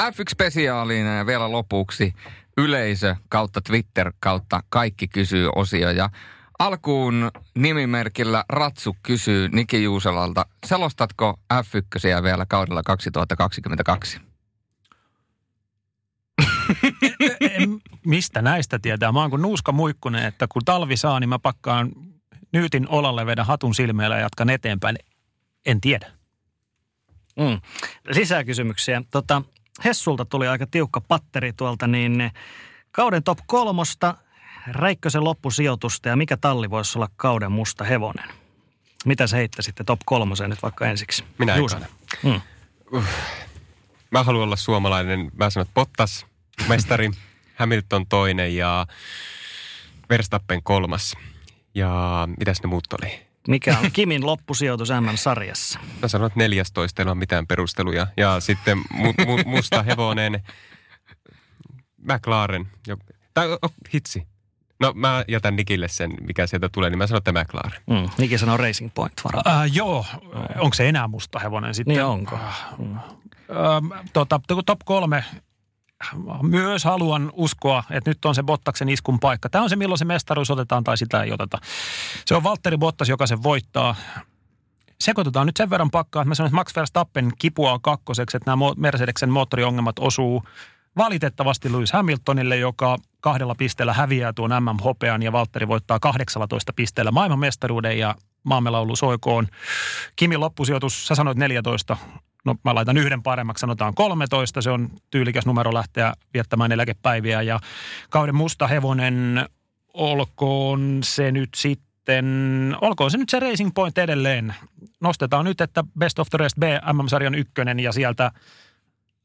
F1-spesiaaliin ja vielä lopuksi yleisö kautta Twitter kautta kaikki kysyy osio. Ja alkuun nimimerkillä Ratsu kysyy Niki Juuselalta, selostatko F1 vielä kaudella 2022? Mistä näistä tietää? Mä oon kuin nuuska muikkunen, että kun talvi saa, niin mä pakkaan nyytin olalle, vedän hatun silmeillä ja jatkan eteenpäin. En tiedä. Mm. Lisää kysymyksiä. Tota, Hessulta tuli aika tiukka patteri tuolta, niin kauden top kolmosta, Räikkösen loppusijoitusta ja mikä talli voisi olla kauden musta hevonen? Mitä sä heittäisitte top kolmoseen nyt vaikka ensiksi? Minä Juusanen. Mm. Uh. Mä haluan olla suomalainen. Mä sanon, että Bottas, mestari, (laughs) Hamilton toinen ja Verstappen kolmas. Ja mitäs ne muut oli? Mikä on Kimin loppusijoitus M-sarjassa? Mä sanon, että 14, ei ole mitään perusteluja. Ja sitten mu, mu, musta hevonen, McLaren. Jo, tai oh, hitsi. No mä jätän Nikille sen, mikä sieltä tulee, niin mä sanon, että McLaren. Mm, Niki sanoo Racing Point varaa. Uh, joo, onko se enää musta hevonen sitten? Niin onko. Uh, uh, tota, top kolme myös haluan uskoa, että nyt on se Bottaksen iskun paikka. Tämä on se, milloin se mestaruus otetaan tai sitä ei oteta. Se on Valtteri Bottas, joka sen voittaa. Sekoitetaan nyt sen verran pakkaa, että mä sanon, että Max Verstappen kipuaa kakkoseksi, että nämä Mercedeksen moottoriongelmat osuu valitettavasti Lewis Hamiltonille, joka kahdella pisteellä häviää tuon MM-hopean ja Valtteri voittaa 18 pisteellä maailmanmestaruuden ja maamme laulu soikoon. Kimin loppusijoitus, sä sanoit 14, no mä laitan yhden paremmaksi, sanotaan 13. Se on tyylikäs numero lähteä viettämään eläkepäiviä. Ja kauden musta hevonen, olkoon se nyt sitten, olkoon se nyt se Racing Point edelleen. Nostetaan nyt, että Best of the Rest B, MM-sarjan ykkönen ja sieltä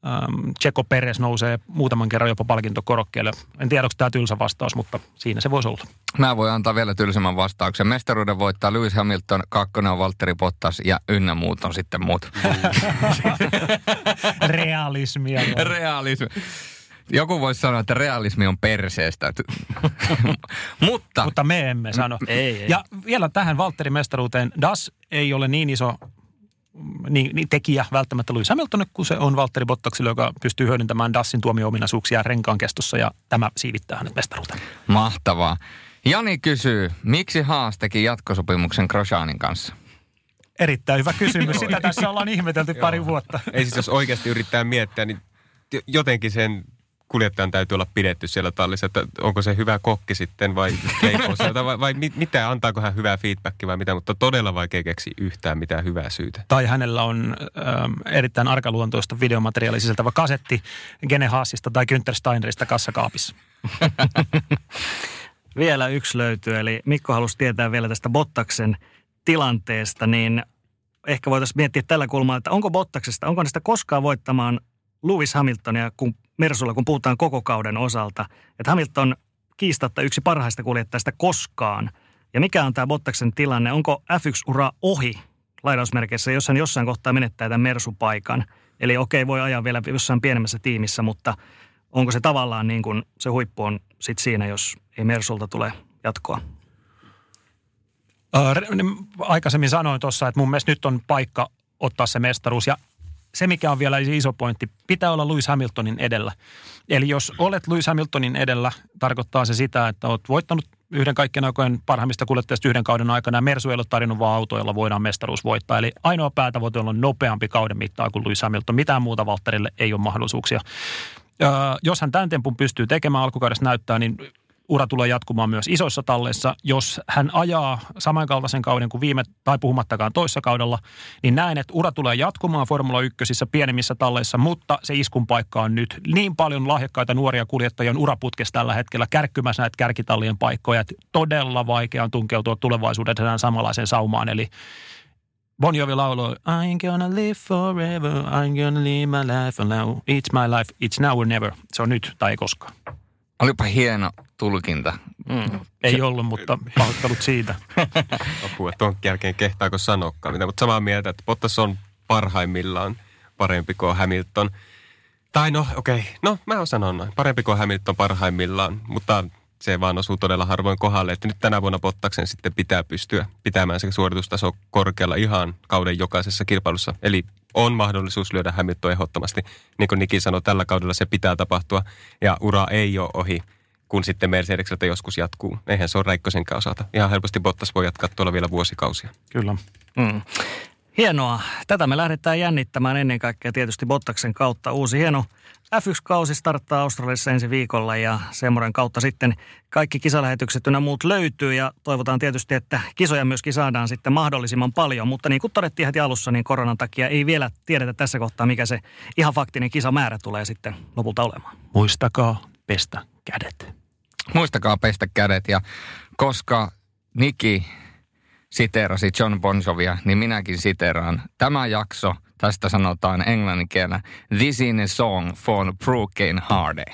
ähm, Checo Perez nousee muutaman kerran jopa palkintokorokkeelle. En tiedä, onko tämä tylsä vastaus, mutta siinä se voisi olla. Mä voin antaa vielä tylsemmän vastauksen. Mestaruuden voittaa Lewis Hamilton, kakkonen on Valtteri Bottas ja ynnä muut on sitten muut. (laughs) Realismia. Realismi. Joku voisi sanoa, että realismi on perseestä. (laughs) Mutta... Mutta me emme sano. Ei, ei. Ja vielä tähän Valtteri mestaruuteen. Das ei ole niin iso niin, niin tekijä välttämättä Lewis Hamilton, kun se on Valtteri Bottaksille, joka pystyy hyödyntämään Dassin tuomio-ominaisuuksia renkaan kestossa ja tämä siivittää hänet mestaruuteen. Mahtavaa. Jani kysyy, miksi Haas teki jatkosopimuksen Grosjeanin kanssa? Erittäin hyvä kysymys. Sitä tässä ollaan ihmetelty pari vuotta. Ei siis jos oikeasti yrittää miettiä, niin jotenkin sen kuljettajan täytyy olla pidetty siellä tallissa, että onko se hyvä kokki sitten vai leipoo sieltä vai, vai mit, mitä, antaako hän hyvää feedbackia vai mitä, mutta todella vaikea keksiä yhtään mitään hyvää syytä. Tai hänellä on ähm, erittäin arkaluontoista videomateriaalia sisältävä kasetti Gene Haasista tai Günther Steinerista kassakaapissa. (laughs) Vielä yksi löytyy, eli Mikko halusi tietää vielä tästä Bottaksen tilanteesta, niin ehkä voitaisiin miettiä tällä kulmalla, että onko Bottaksesta, onko näistä koskaan voittamaan Lewis Hamiltonia kun Mersulla, kun puhutaan koko kauden osalta. Että Hamilton kiistatta yksi parhaista kuljettajista koskaan. Ja mikä on tämä Bottaksen tilanne? Onko F1-ura ohi lainausmerkeissä, jos hän jossain kohtaa menettää tämän Mersu-paikan? Eli okei, voi ajaa vielä jossain pienemmässä tiimissä, mutta onko se tavallaan niin kuin se huippu on sit siinä, jos ei Mersulta tule jatkoa? aikaisemmin sanoin tuossa, että mun mielestä nyt on paikka ottaa se mestaruus. Ja se, mikä on vielä iso pointti, pitää olla Lewis Hamiltonin edellä. Eli jos olet Lewis Hamiltonin edellä, tarkoittaa se sitä, että olet voittanut yhden kaikkien aikojen parhaimmista kuljettajista yhden kauden aikana. Mersu ei ole tarjonnut vaan auto, jolla voidaan mestaruus voittaa. Eli ainoa päätavoite on nopeampi kauden mittaa kuin Lewis Hamilton. Mitään muuta Valtterille ei ole mahdollisuuksia. Öö, jos hän tämän tempun pystyy tekemään alkukaudessa näyttää, niin ura tulee jatkumaan myös isoissa talleissa. Jos hän ajaa samankaltaisen kauden kuin viime, tai puhumattakaan toissa kaudella, niin näen, että ura tulee jatkumaan Formula 1 pienemmissä talleissa, mutta se iskun paikka on nyt niin paljon lahjakkaita nuoria kuljettajia on uraputkessa tällä hetkellä kärkkymässä näitä kärkitallien paikkoja, että todella vaikea on tunkeutua tulevaisuudessa samanlaiseen saumaan. Eli Bon Jovi lauloi, I'm gonna live forever, I'm gonna live my life now. It's my life, it's now or never. Se on nyt tai ei koskaan. Olipa hieno tulkinta. Mm. Ei ollut, mutta pahoittelut siitä. (laughs) Apua, tuon jälkeen kehtaako sanokaan mitä, mutta samaa mieltä, että Bottas on parhaimmillaan parempi kuin Hamilton. Tai no, okei, okay. no mä sanon noin. Parempi kuin Hamilton parhaimmillaan, mutta se vaan osuu todella harvoin kohdalle, että nyt tänä vuonna Bottaksen sitten pitää pystyä pitämään se suoritustaso korkealla ihan kauden jokaisessa kilpailussa. Eli on mahdollisuus lyödä Hamilton ehdottomasti. Niin kuin Niki sanoi, tällä kaudella se pitää tapahtua ja ura ei ole ohi kun sitten Mercedekseltä joskus jatkuu. Eihän se ole Räikkösenkään osalta. Ihan helposti Bottas voi jatkaa tuolla vielä vuosikausia. Kyllä. Mm. Hienoa. Tätä me lähdetään jännittämään ennen kaikkea tietysti Bottaksen kautta. Uusi hieno F1-kausi starttaa Australiassa ensi viikolla ja semmoinen kautta sitten kaikki kisalähetykset ynnä muut löytyy ja toivotaan tietysti, että kisoja myöskin saadaan sitten mahdollisimman paljon. Mutta niin kuin todettiin heti alussa, niin koronan takia ei vielä tiedetä tässä kohtaa, mikä se ihan faktinen kisamäärä tulee sitten lopulta olemaan. Muistakaa pestä kädet. Muistakaa pestä kädet ja koska Niki siteerasi John Bon Jovia, niin minäkin siteeraan. Tämä jakso, tästä sanotaan englannin kielellä, This is a song for Brooklyn Hardy.